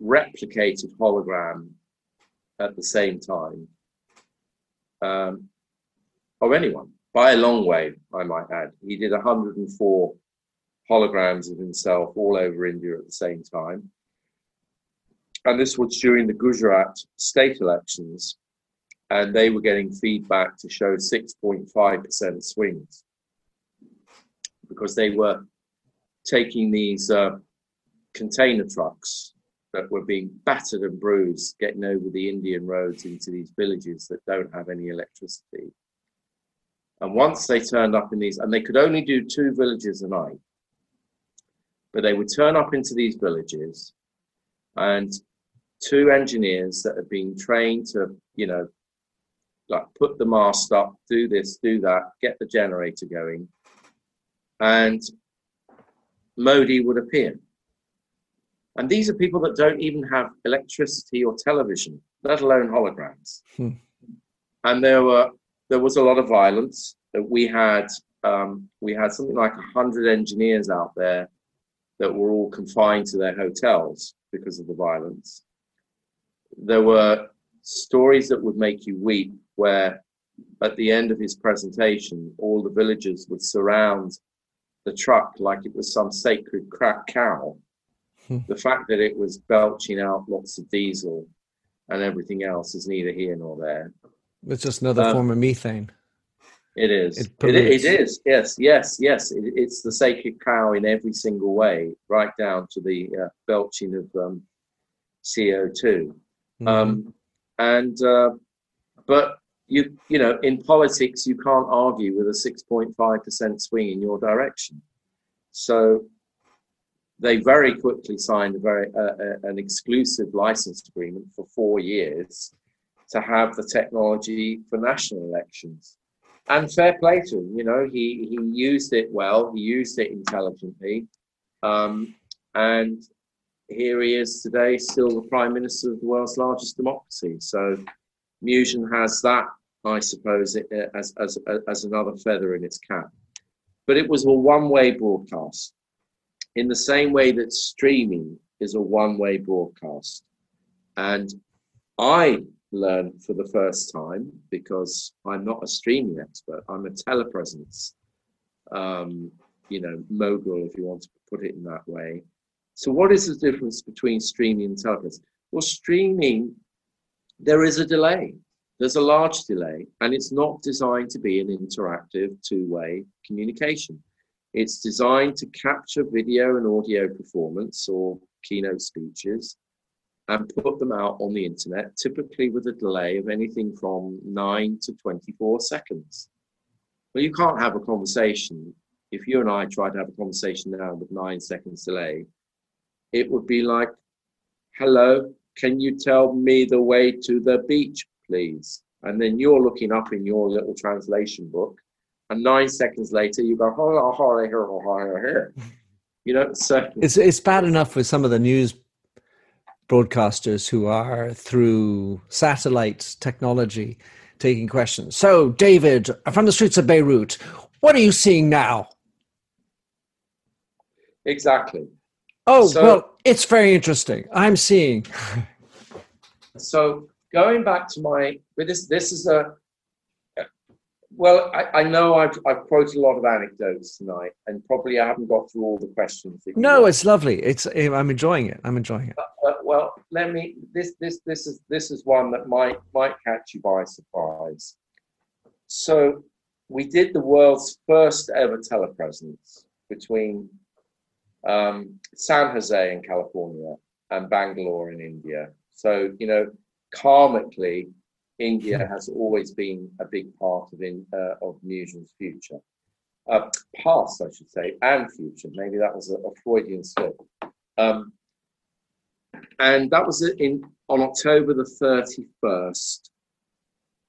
replicated hologram at the same time um, of anyone. By a long way. I might add, he did 104 holograms of himself all over India at the same time, and this was during the Gujarat state elections and they were getting feedback to show 6.5% swings. Because they were taking these uh, container trucks that were being battered and bruised, getting over the Indian roads into these villages that don't have any electricity. And once they turned up in these, and they could only do two villages a night, but they would turn up into these villages, and two engineers that had been trained to, you know, like put the mast up, do this, do that, get the generator going, and Modi would appear. And these are people that don't even have electricity or television, let alone holograms. Hmm. And there were there was a lot of violence. We had um, we had something like hundred engineers out there that were all confined to their hotels because of the violence. There were stories that would make you weep where at the end of his presentation, all the villagers would surround the truck like it was some sacred crack cow. Hmm. The fact that it was belching out lots of diesel and everything else is neither here nor there. It's just another um, form of methane. It is. It, it, it is. Yes, yes, yes. It, it's the sacred cow in every single way, right down to the uh, belching of um, CO2. Mm-hmm. Um, and uh, but you you know in politics you can't argue with a 6.5% swing in your direction so they very quickly signed a very uh, uh, an exclusive license agreement for 4 years to have the technology for national elections. And fair play to him you know he he used it well he used it intelligently um, and here he is today still the prime minister of the world's largest democracy. So Musion has that, I suppose, as, as, as another feather in its cap. But it was a one way broadcast in the same way that streaming is a one way broadcast. And I learned for the first time because I'm not a streaming expert, I'm a telepresence, um, you know, mogul, if you want to put it in that way. So, what is the difference between streaming and telepresence? Well, streaming there is a delay. There's a large delay, and it's not designed to be an interactive two way communication. It's designed to capture video and audio performance or keynote speeches and put them out on the internet, typically with a delay of anything from 9 to 24 seconds. Well, you can't have a conversation if you and I try to have a conversation now with nine seconds delay, it would be like, hello, can you tell me the way to the beach, please? And then you're looking up in your little translation book, and nine seconds later you go, oh, oh, here, oh, here. You know, so it's it's bad enough with some of the news broadcasters who are through satellite technology taking questions. So, David, from the streets of Beirut, what are you seeing now? Exactly. Oh, so, well, it's very interesting. I'm seeing. so, going back to my, this this is a well, I, I, know I've, I've quoted a lot of anecdotes tonight, and probably I haven't got through all the questions. no, want. it's lovely. It's I'm enjoying it. I'm enjoying it. Uh, uh, well, let me. This this this is this is one that might might catch you by surprise. So, we did the world's first ever telepresence between um, San Jose in California and Bangalore in India. So, you know, karmically, India has always been a big part of in uh, of Musion's future, uh, past I should say, and future. Maybe that was a, a Freudian slip. Um, and that was in on October the thirty first,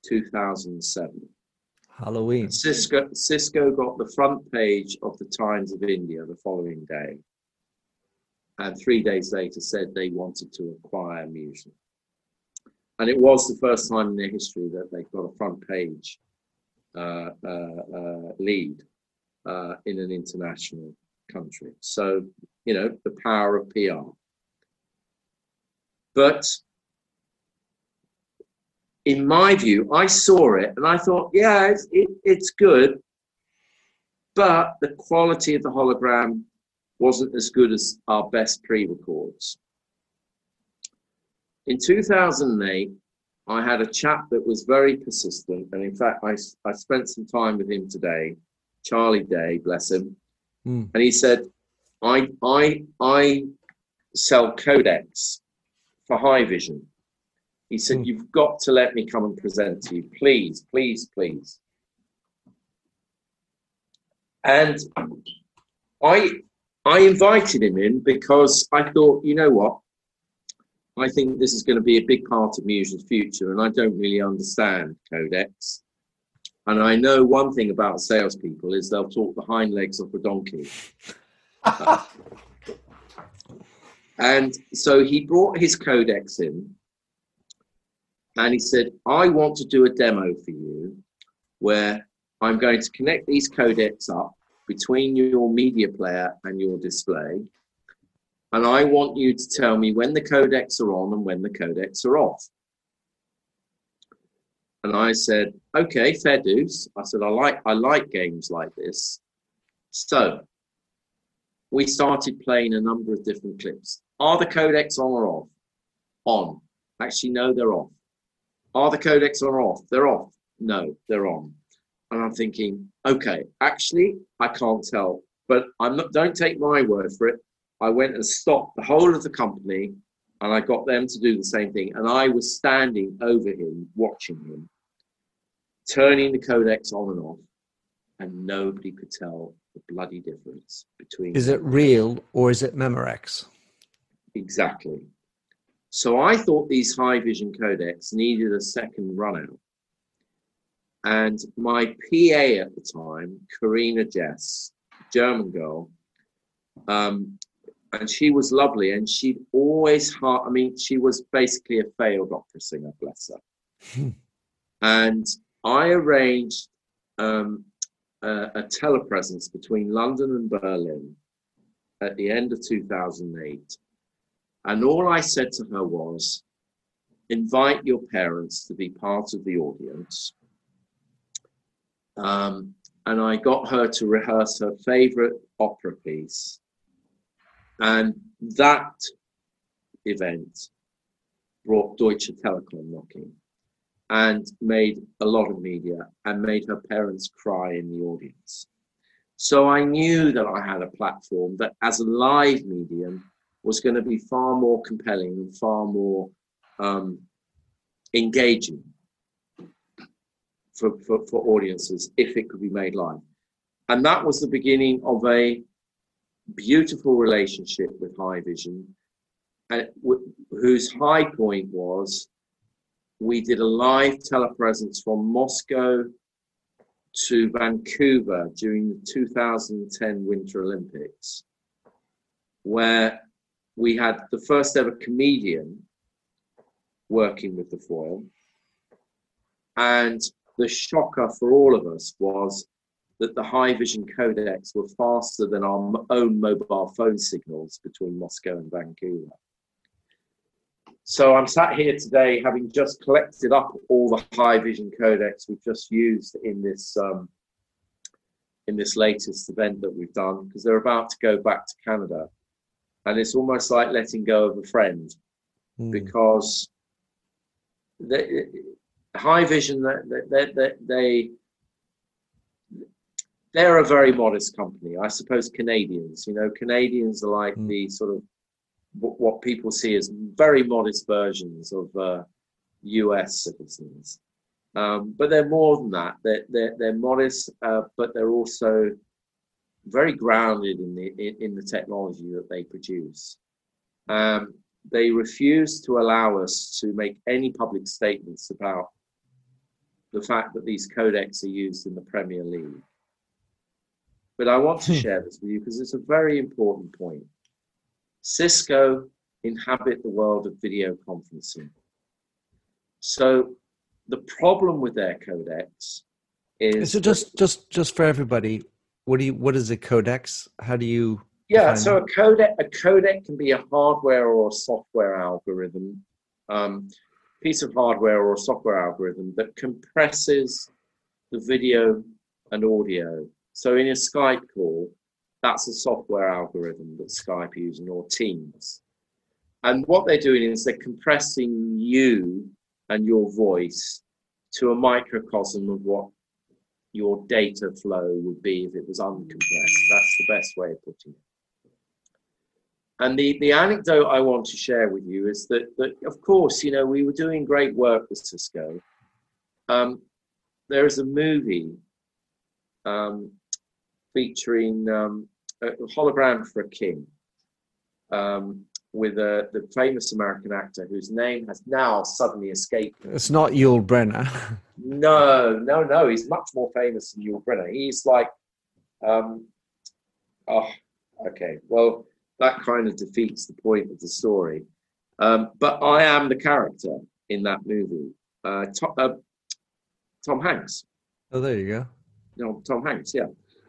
two thousand seven. Halloween. Cisco Cisco got the front page of the Times of India the following day, and three days later said they wanted to acquire Musion and it was the first time in their history that they got a front page uh, uh, uh, lead uh, in an international country. So, you know, the power of PR. But in my view, I saw it and I thought, yeah, it's, it, it's good, but the quality of the hologram wasn't as good as our best pre records. In 2008, I had a chap that was very persistent. And in fact, I, I spent some time with him today, Charlie Day, bless him. Mm. And he said, I, I, I sell codecs for Haivision. He said, mm. You've got to let me come and present to you. Please, please, please. And I I invited him in because I thought, you know what? I think this is going to be a big part of Musion's future, and I don't really understand codecs. And I know one thing about salespeople is they'll talk the hind legs of a donkey. and so he brought his codecs in, and he said, "I want to do a demo for you, where I'm going to connect these codecs up between your media player and your display." And I want you to tell me when the codecs are on and when the codecs are off. And I said, okay, fair dues. I said, I like I like games like this. So we started playing a number of different clips. Are the codecs on or off? On. Actually, no, they're off. Are the codecs on or off? They're off. No, they're on. And I'm thinking, okay, actually, I can't tell, but I'm not. Don't take my word for it. I went and stopped the whole of the company and I got them to do the same thing. And I was standing over him, watching him, turning the codecs on and off, and nobody could tell the bloody difference between. Is it real or is it Memorex? Exactly. So I thought these Haivision codecs needed a second run out. And my PA at the time, Karina Jess, German girl, um, and she was lovely and she'd always ha- i mean she was basically a failed opera singer bless her. Hmm. and i arranged um, a, a telepresence between london and berlin at the end of 2008 and all i said to her was invite your parents to be part of the audience. Um, and i got her to rehearse her favorite opera piece and that event brought Deutsche Telekom knocking and made a lot of media and made her parents cry in the audience. So I knew that I had a platform that, as a live medium, was going to be far more compelling and far more um, engaging for, for, for audiences if it could be made live. and that was the beginning of a beautiful relationship with Haivision, and w- whose high point was we did a live telepresence from Moscow to Vancouver during the 2010 Winter Olympics, where we had the first ever comedian working with the foil. And the shocker for all of us was that the Haivision codecs were faster than our own mobile phone signals between Moscow and Vancouver. So I'm sat here today having just collected up all the Haivision codecs we've just used in this um, in this latest event that we've done because they're about to go back to Canada, and it's almost like letting go of a friend mm. because the Haivision they, they, they they're a very modest company. I suppose Canadians, you know, Canadians are like mm. the sort of what people see as very modest versions of uh, US citizens. Um, but they're more than that. They're, they're, they're modest, uh, but they're also very grounded in the, in, in the technology that they produce. Um, they refuse to allow us to make any public statements about the fact that these codecs are used in the Premier League. But I want to hmm. share this with you because it's a very important point. Cisco inhabit the world of video conferencing. So the problem with their codecs is so just just just for everybody, what do you what is a codex? How do you Yeah, so a codec a codec can be a hardware or a software algorithm. Um, piece of hardware or software algorithm that compresses the video and audio so in a Skype call, that's a software algorithm that Skype using or Teams. And what they're doing is they're compressing you and your voice to a microcosm of what your data flow would be if it was uncompressed. That's the best way of putting it. And the, the anecdote I want to share with you is that, that, of course, you know, we were doing great work with Cisco. Um, there is a movie um, featuring um, a hologram for a king um, with uh, the famous American actor whose name has now suddenly escaped me. It's not Yul Brynner. no, no, no. He's much more famous than Yul Brynner. He's like, um, oh, okay. Well, that kind of defeats the point of the story. Um, but I am the character in that movie. Uh, Tom, uh, Tom Hanks. Oh, there you go. No, Tom Hanks. Yeah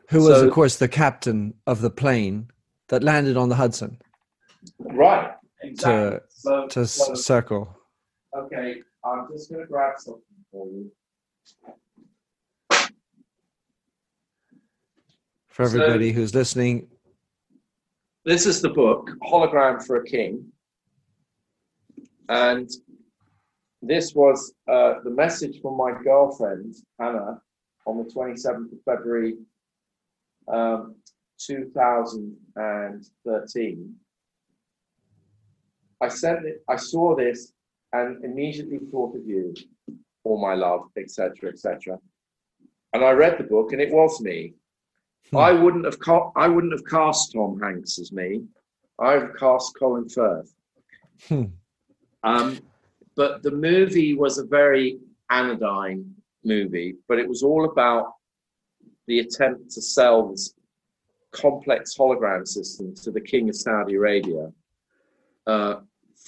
who was, of course, the captain of the plane that landed on the Hudson. Right. Exactly. To, so, to so, circle. Okay, I'm just going to grab something for you. For everybody so, who's listening, this is the book, Hologram for a King. And this was uh, the message from my girlfriend, Hannah, on the 27th of February um, 2013, I sent it, I saw this and immediately thought of you, all my love, etc., etc. And I read the book, and it was me. Hmm. I wouldn't have ca- I wouldn't have cast Tom Hanks as me. I've cast Colin Firth. Hmm. Um, but the movie was a very anodyne movie, but it was all about the attempt to sell this complex hologram system to the king of Saudi Arabia uh,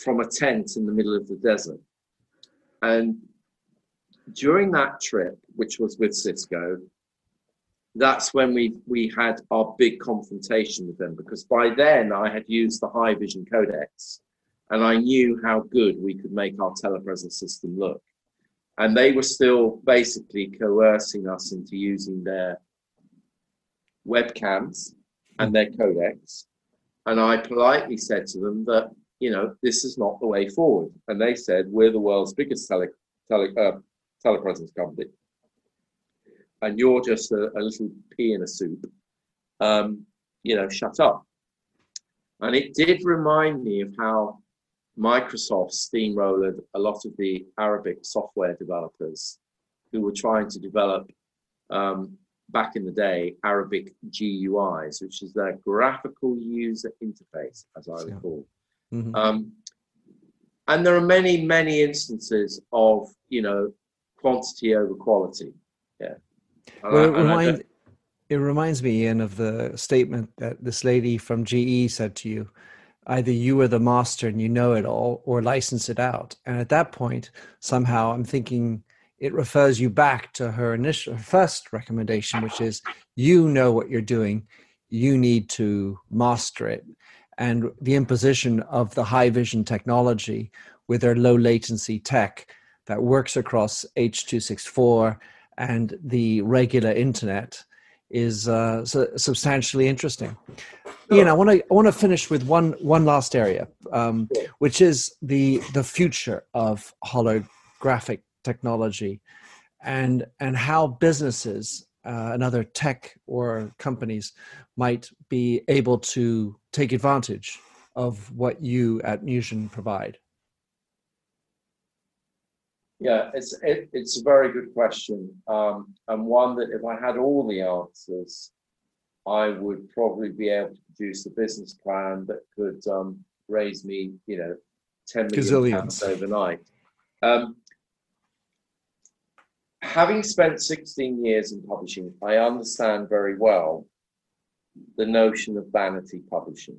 from a tent in the middle of the desert. And during that trip, which was with Cisco, that's when we we had our big confrontation with them because by then I had used the Haivision codecs and I knew how good we could make our telepresence system look. And they were still basically coercing us into using their webcams and their codecs. And I politely said to them that, you know, this is not the way forward. And they said, we're the world's biggest tele, tele, uh, telepresence company. And you're just a, a, little pea in a soup. Um, you know, shut up. And it did remind me of how Microsoft steamrolled a lot of the Arabic software developers who were trying to develop um, back in the day Arabic GUIs, which is their graphical user interface, as I Yeah. recall. Mhm. Um, and there are many, many instances of you know quantity over quality. Yeah. And Well, I- it, remind, it reminds me, Ian, of the statement that this lady from GE said to you either you are the master and you know it all, or license it out. And at that point, somehow I'm thinking it refers you back to her initial her first recommendation, which is you know what you're doing, you need to master it. And the imposition of the Haivision technology with their low latency tech that works across H264 and the regular internet is uh, su- substantially interesting. Ian, I want to I want to finish with one one last area, um, which is the the future of holographic technology, and and how businesses uh, and other tech or companies might be able to take advantage of what you at Musion provide. Yeah, it's it, it's a very good question, um, and one that if I had all the answers, I would probably be able to produce a business plan that could um, raise me, you know, ten million pounds Gazillions. overnight. Um, having spent sixteen years in publishing, I understand very well the notion of vanity publishing.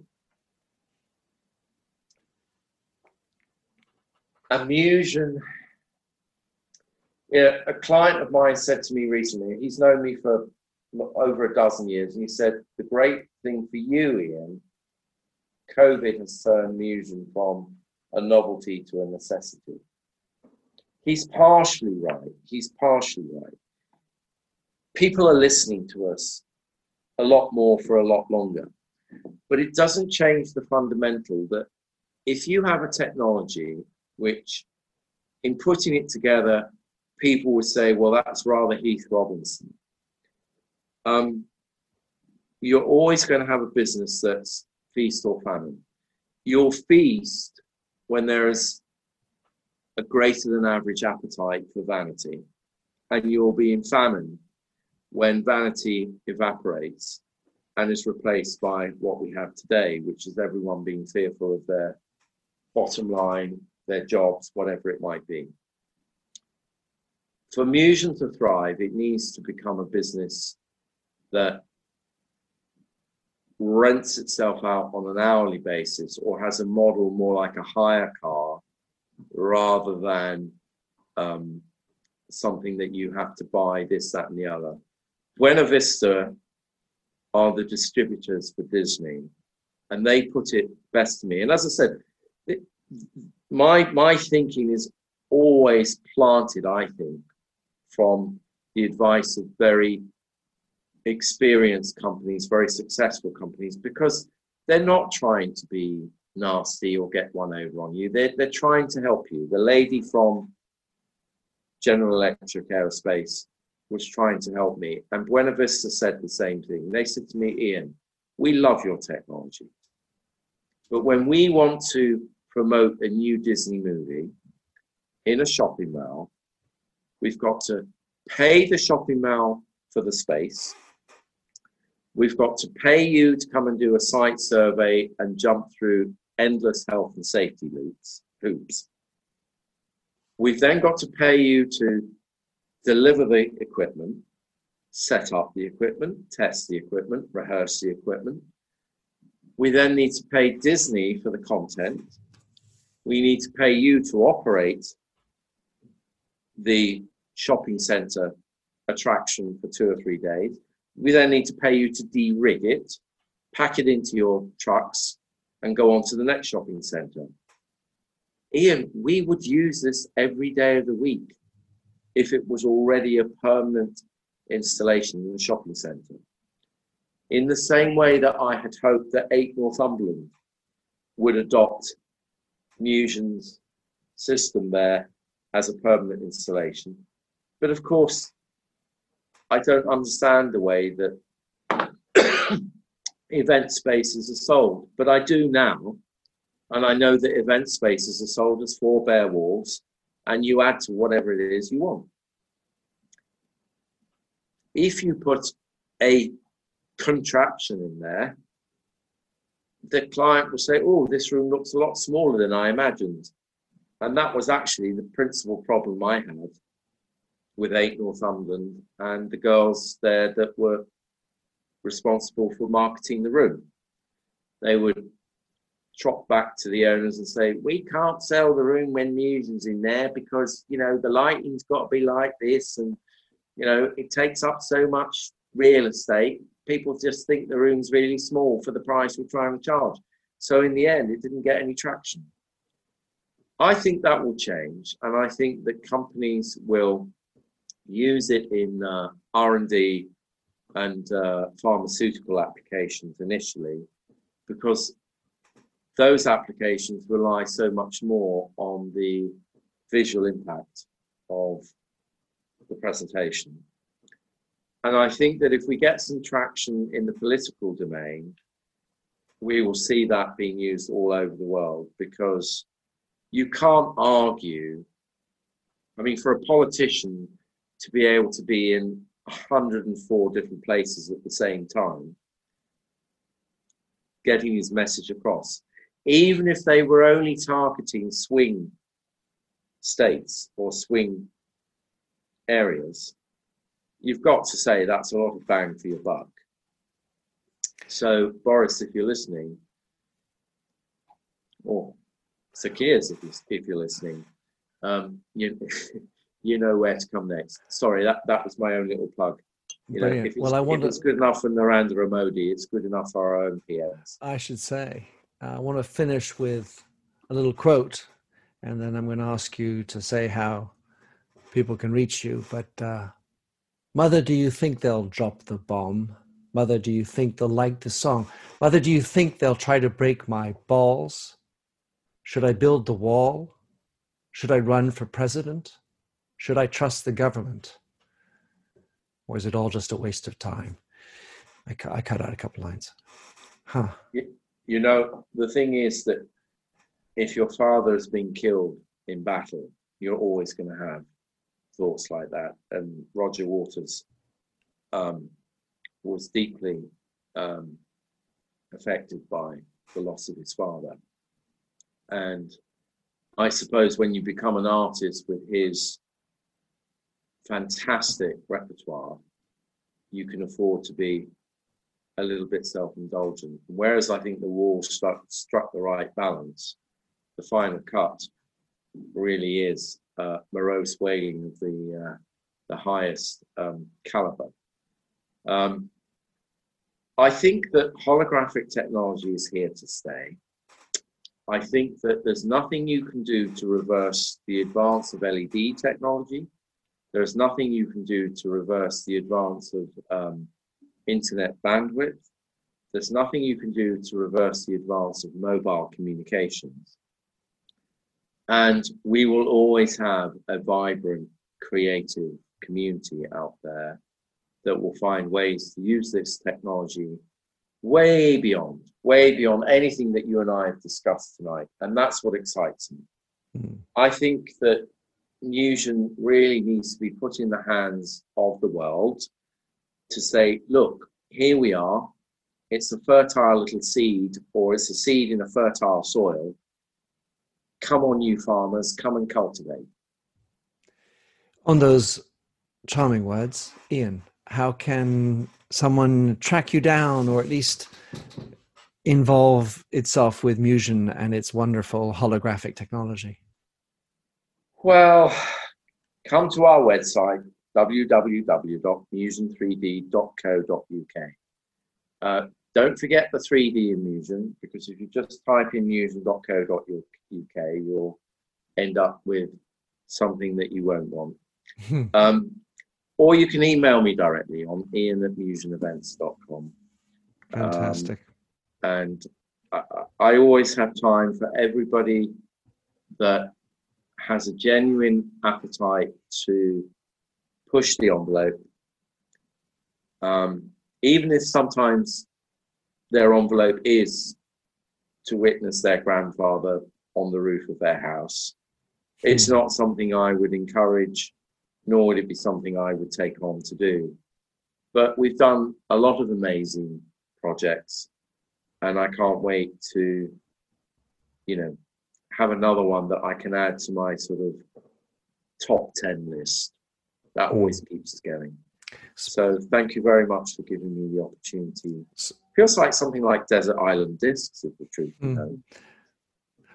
Amusion yeah, a client of mine said to me recently, he's known me for over a dozen years, and he said, The great thing for you, Ian, COVID has turned Musion from a novelty to a necessity. He's partially right. He's partially right. People are listening to us a lot more for a lot longer. But it doesn't change the fundamental that if you have a technology which, in putting it together, people would say, well, that's rather Heath Robinson. Um, you're always going to have a business that's feast or famine. You'll feast when there is a greater than average appetite for vanity, and you'll be in famine when vanity evaporates and is replaced by what we have today, which is everyone being fearful of their bottom line, their jobs, whatever it might be. For Musion to thrive, it needs to become a business that rents itself out on an hourly basis or has a model more like a hire car rather than um, something that you have to buy this, that, and the other. Buena Vista are the distributors for Disney, and they put it best to me. And as I said, it, my my thinking is always planted, I think, from the advice of very experienced companies, very successful companies, because they're not trying to be nasty or get one over on you. They're, they're trying to help you. The lady from General Electric Aerospace was trying to help me, and Buena Vista said the same thing. They said to me, Ian, we love your technology. But when we want to promote a new Disney movie in a shopping mall, We've got to pay the shopping mall for the space. We've got to pay you to come and do a site survey and jump through endless health and safety loops, hoops. We've then got to pay you to deliver the equipment, set up the equipment, test the equipment, rehearse the equipment. We then need to pay Disney for the content. We need to pay you to operate the shopping center attraction for two or three days. We then need to pay you to de-rig it, pack it into your trucks, and go on to the next shopping center. Ian, we would use this every day of the week if it was already a permanent installation in the shopping center. In the same way that I had hoped that 8 Northumberland would adopt Musion's system there as a permanent installation. But of course, I don't understand the way that event spaces are sold, but I do now. And I know that event spaces are sold as four bare walls, and you add to whatever it is you want. if you put a contraption in there, the client will say, Oh, this room looks a lot smaller than I imagined. And that was actually the principal problem I had with 8 Northumberland and the girls there that were responsible for marketing the room. They would trot back to the owners and say, "We can't sell the room when Musion's in there because you know the lighting's got to be like this, and you know it takes up so much real estate. People just think the room's really small for the price we're trying to charge." So in the end, it didn't get any traction. I think that will change, and I think that companies will use it in uh, R and D and uh, pharmaceutical applications initially, because those applications rely so much more on the visual impact of the presentation. And I think that if we get some traction in the political domain, we will see that being used all over the world because you can't argue. I mean, for a politician to be able to be in 104 different places at the same time, getting his message across, even if they were only targeting swing states or swing areas, you've got to say that's a lot of bang for your buck. So, Boris, if you're listening, or you, if you're listening, um, you, you know where to come next. Sorry, that, that was my own little plug. You know, if it's, well, I wonder, if it's good enough for Narendra Modi, it's good enough for our own PMs. I should say. Uh, I want to finish with a little quote, and then I'm going to ask you to say how people can reach you. But, uh, Mother, do you think they'll drop the bomb? Mother, do you think they'll like the song? Mother, do you think they'll try to break my balls? Should I build the wall? Should I run for president? Should I trust the government? Or is it all just a waste of time? I, I cut out a couple lines. Huh. You know, the thing is that if your father has been killed in battle, you're always going to have thoughts like that. And Roger Waters um, was deeply um, affected by the loss of his father. And I suppose when you become an artist with his fantastic repertoire, you can afford to be a little bit self-indulgent. Whereas I think the wall struck struck the right balance. The final cut really is uh, morose wailing of the uh, the highest um, caliber. Um, I think that holographic technology is here to stay. I think that there's nothing you can do to reverse the advance of LED technology. There's nothing you can do to reverse the advance of um, internet bandwidth. There's nothing you can do to reverse the advance of mobile communications. And we will always have a vibrant, creative community out there that will find ways to use this technology way beyond, way beyond anything that you and I have discussed tonight. And that's what excites me. Mm. I think that Musion really needs to be put in the hands of the world to say, look, here we are. It's a fertile little seed, or it's a seed in a fertile soil. Come on, you farmers, come and cultivate. On those charming words, Ian, how can someone track you down or at least involve itself with Musion and its wonderful holographic technology? Well, come to our website, www.musion3d.co.uk. Uh, don't forget the 3D in Musion because if you just type in musion.co.uk, you'll end up with something that you won't want. Hmm. um, or you can email me directly on ian at musionevents.com. Fantastic. Um, and I, I always have time for everybody that has a genuine appetite to push the envelope, um, even if sometimes their envelope is to witness their grandfather on the roof of their house. It's not something I would encourage, nor would it be something I would take on to do. but we've done a lot of amazing projects, and I can't wait to, you know, have another one that I can add to my sort of top 10 list. That always keeps us going. So thank you very much for giving me the opportunity. Feels like something like Desert Island Discs, if the truth mm. known.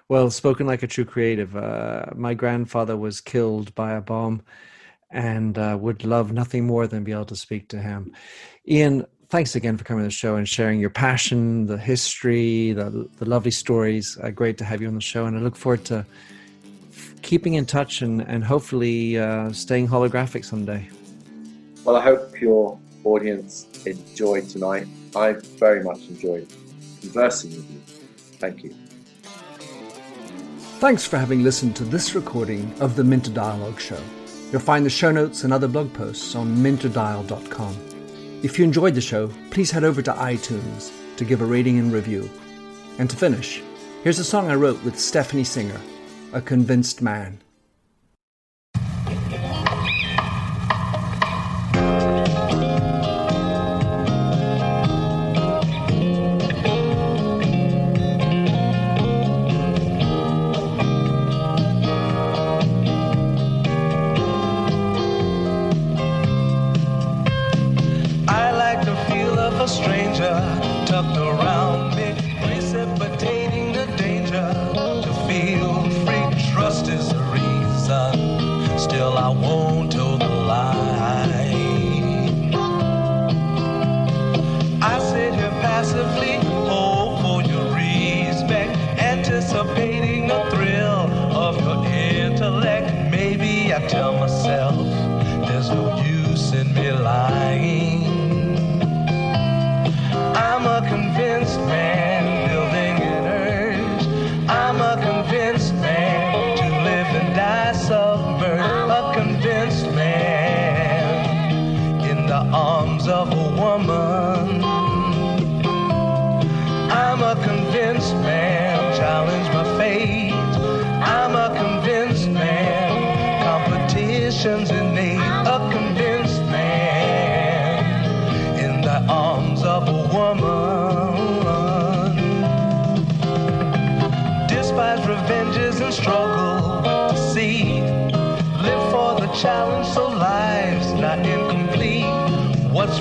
Well, spoken like a true creative. Uh, my grandfather was killed by a bomb and uh, would love nothing more than be able to speak to him. Ian, thanks again for coming to the show and sharing your passion, the history, the, the lovely stories. Uh, great to have you on the show, and I look forward to keeping in touch and, and hopefully uh, staying holographic someday. Well, I hope your audience enjoyed tonight. I very much enjoyed conversing with you. Thank you. Thanks for having listened to this recording of the Minter Dialogue Show. You'll find the show notes and other blog posts on minterdial.com. If you enjoyed the show, please head over to iTunes to give a rating and review. And to finish, here's a song I wrote with Stephanie Singer, A Convinced Man.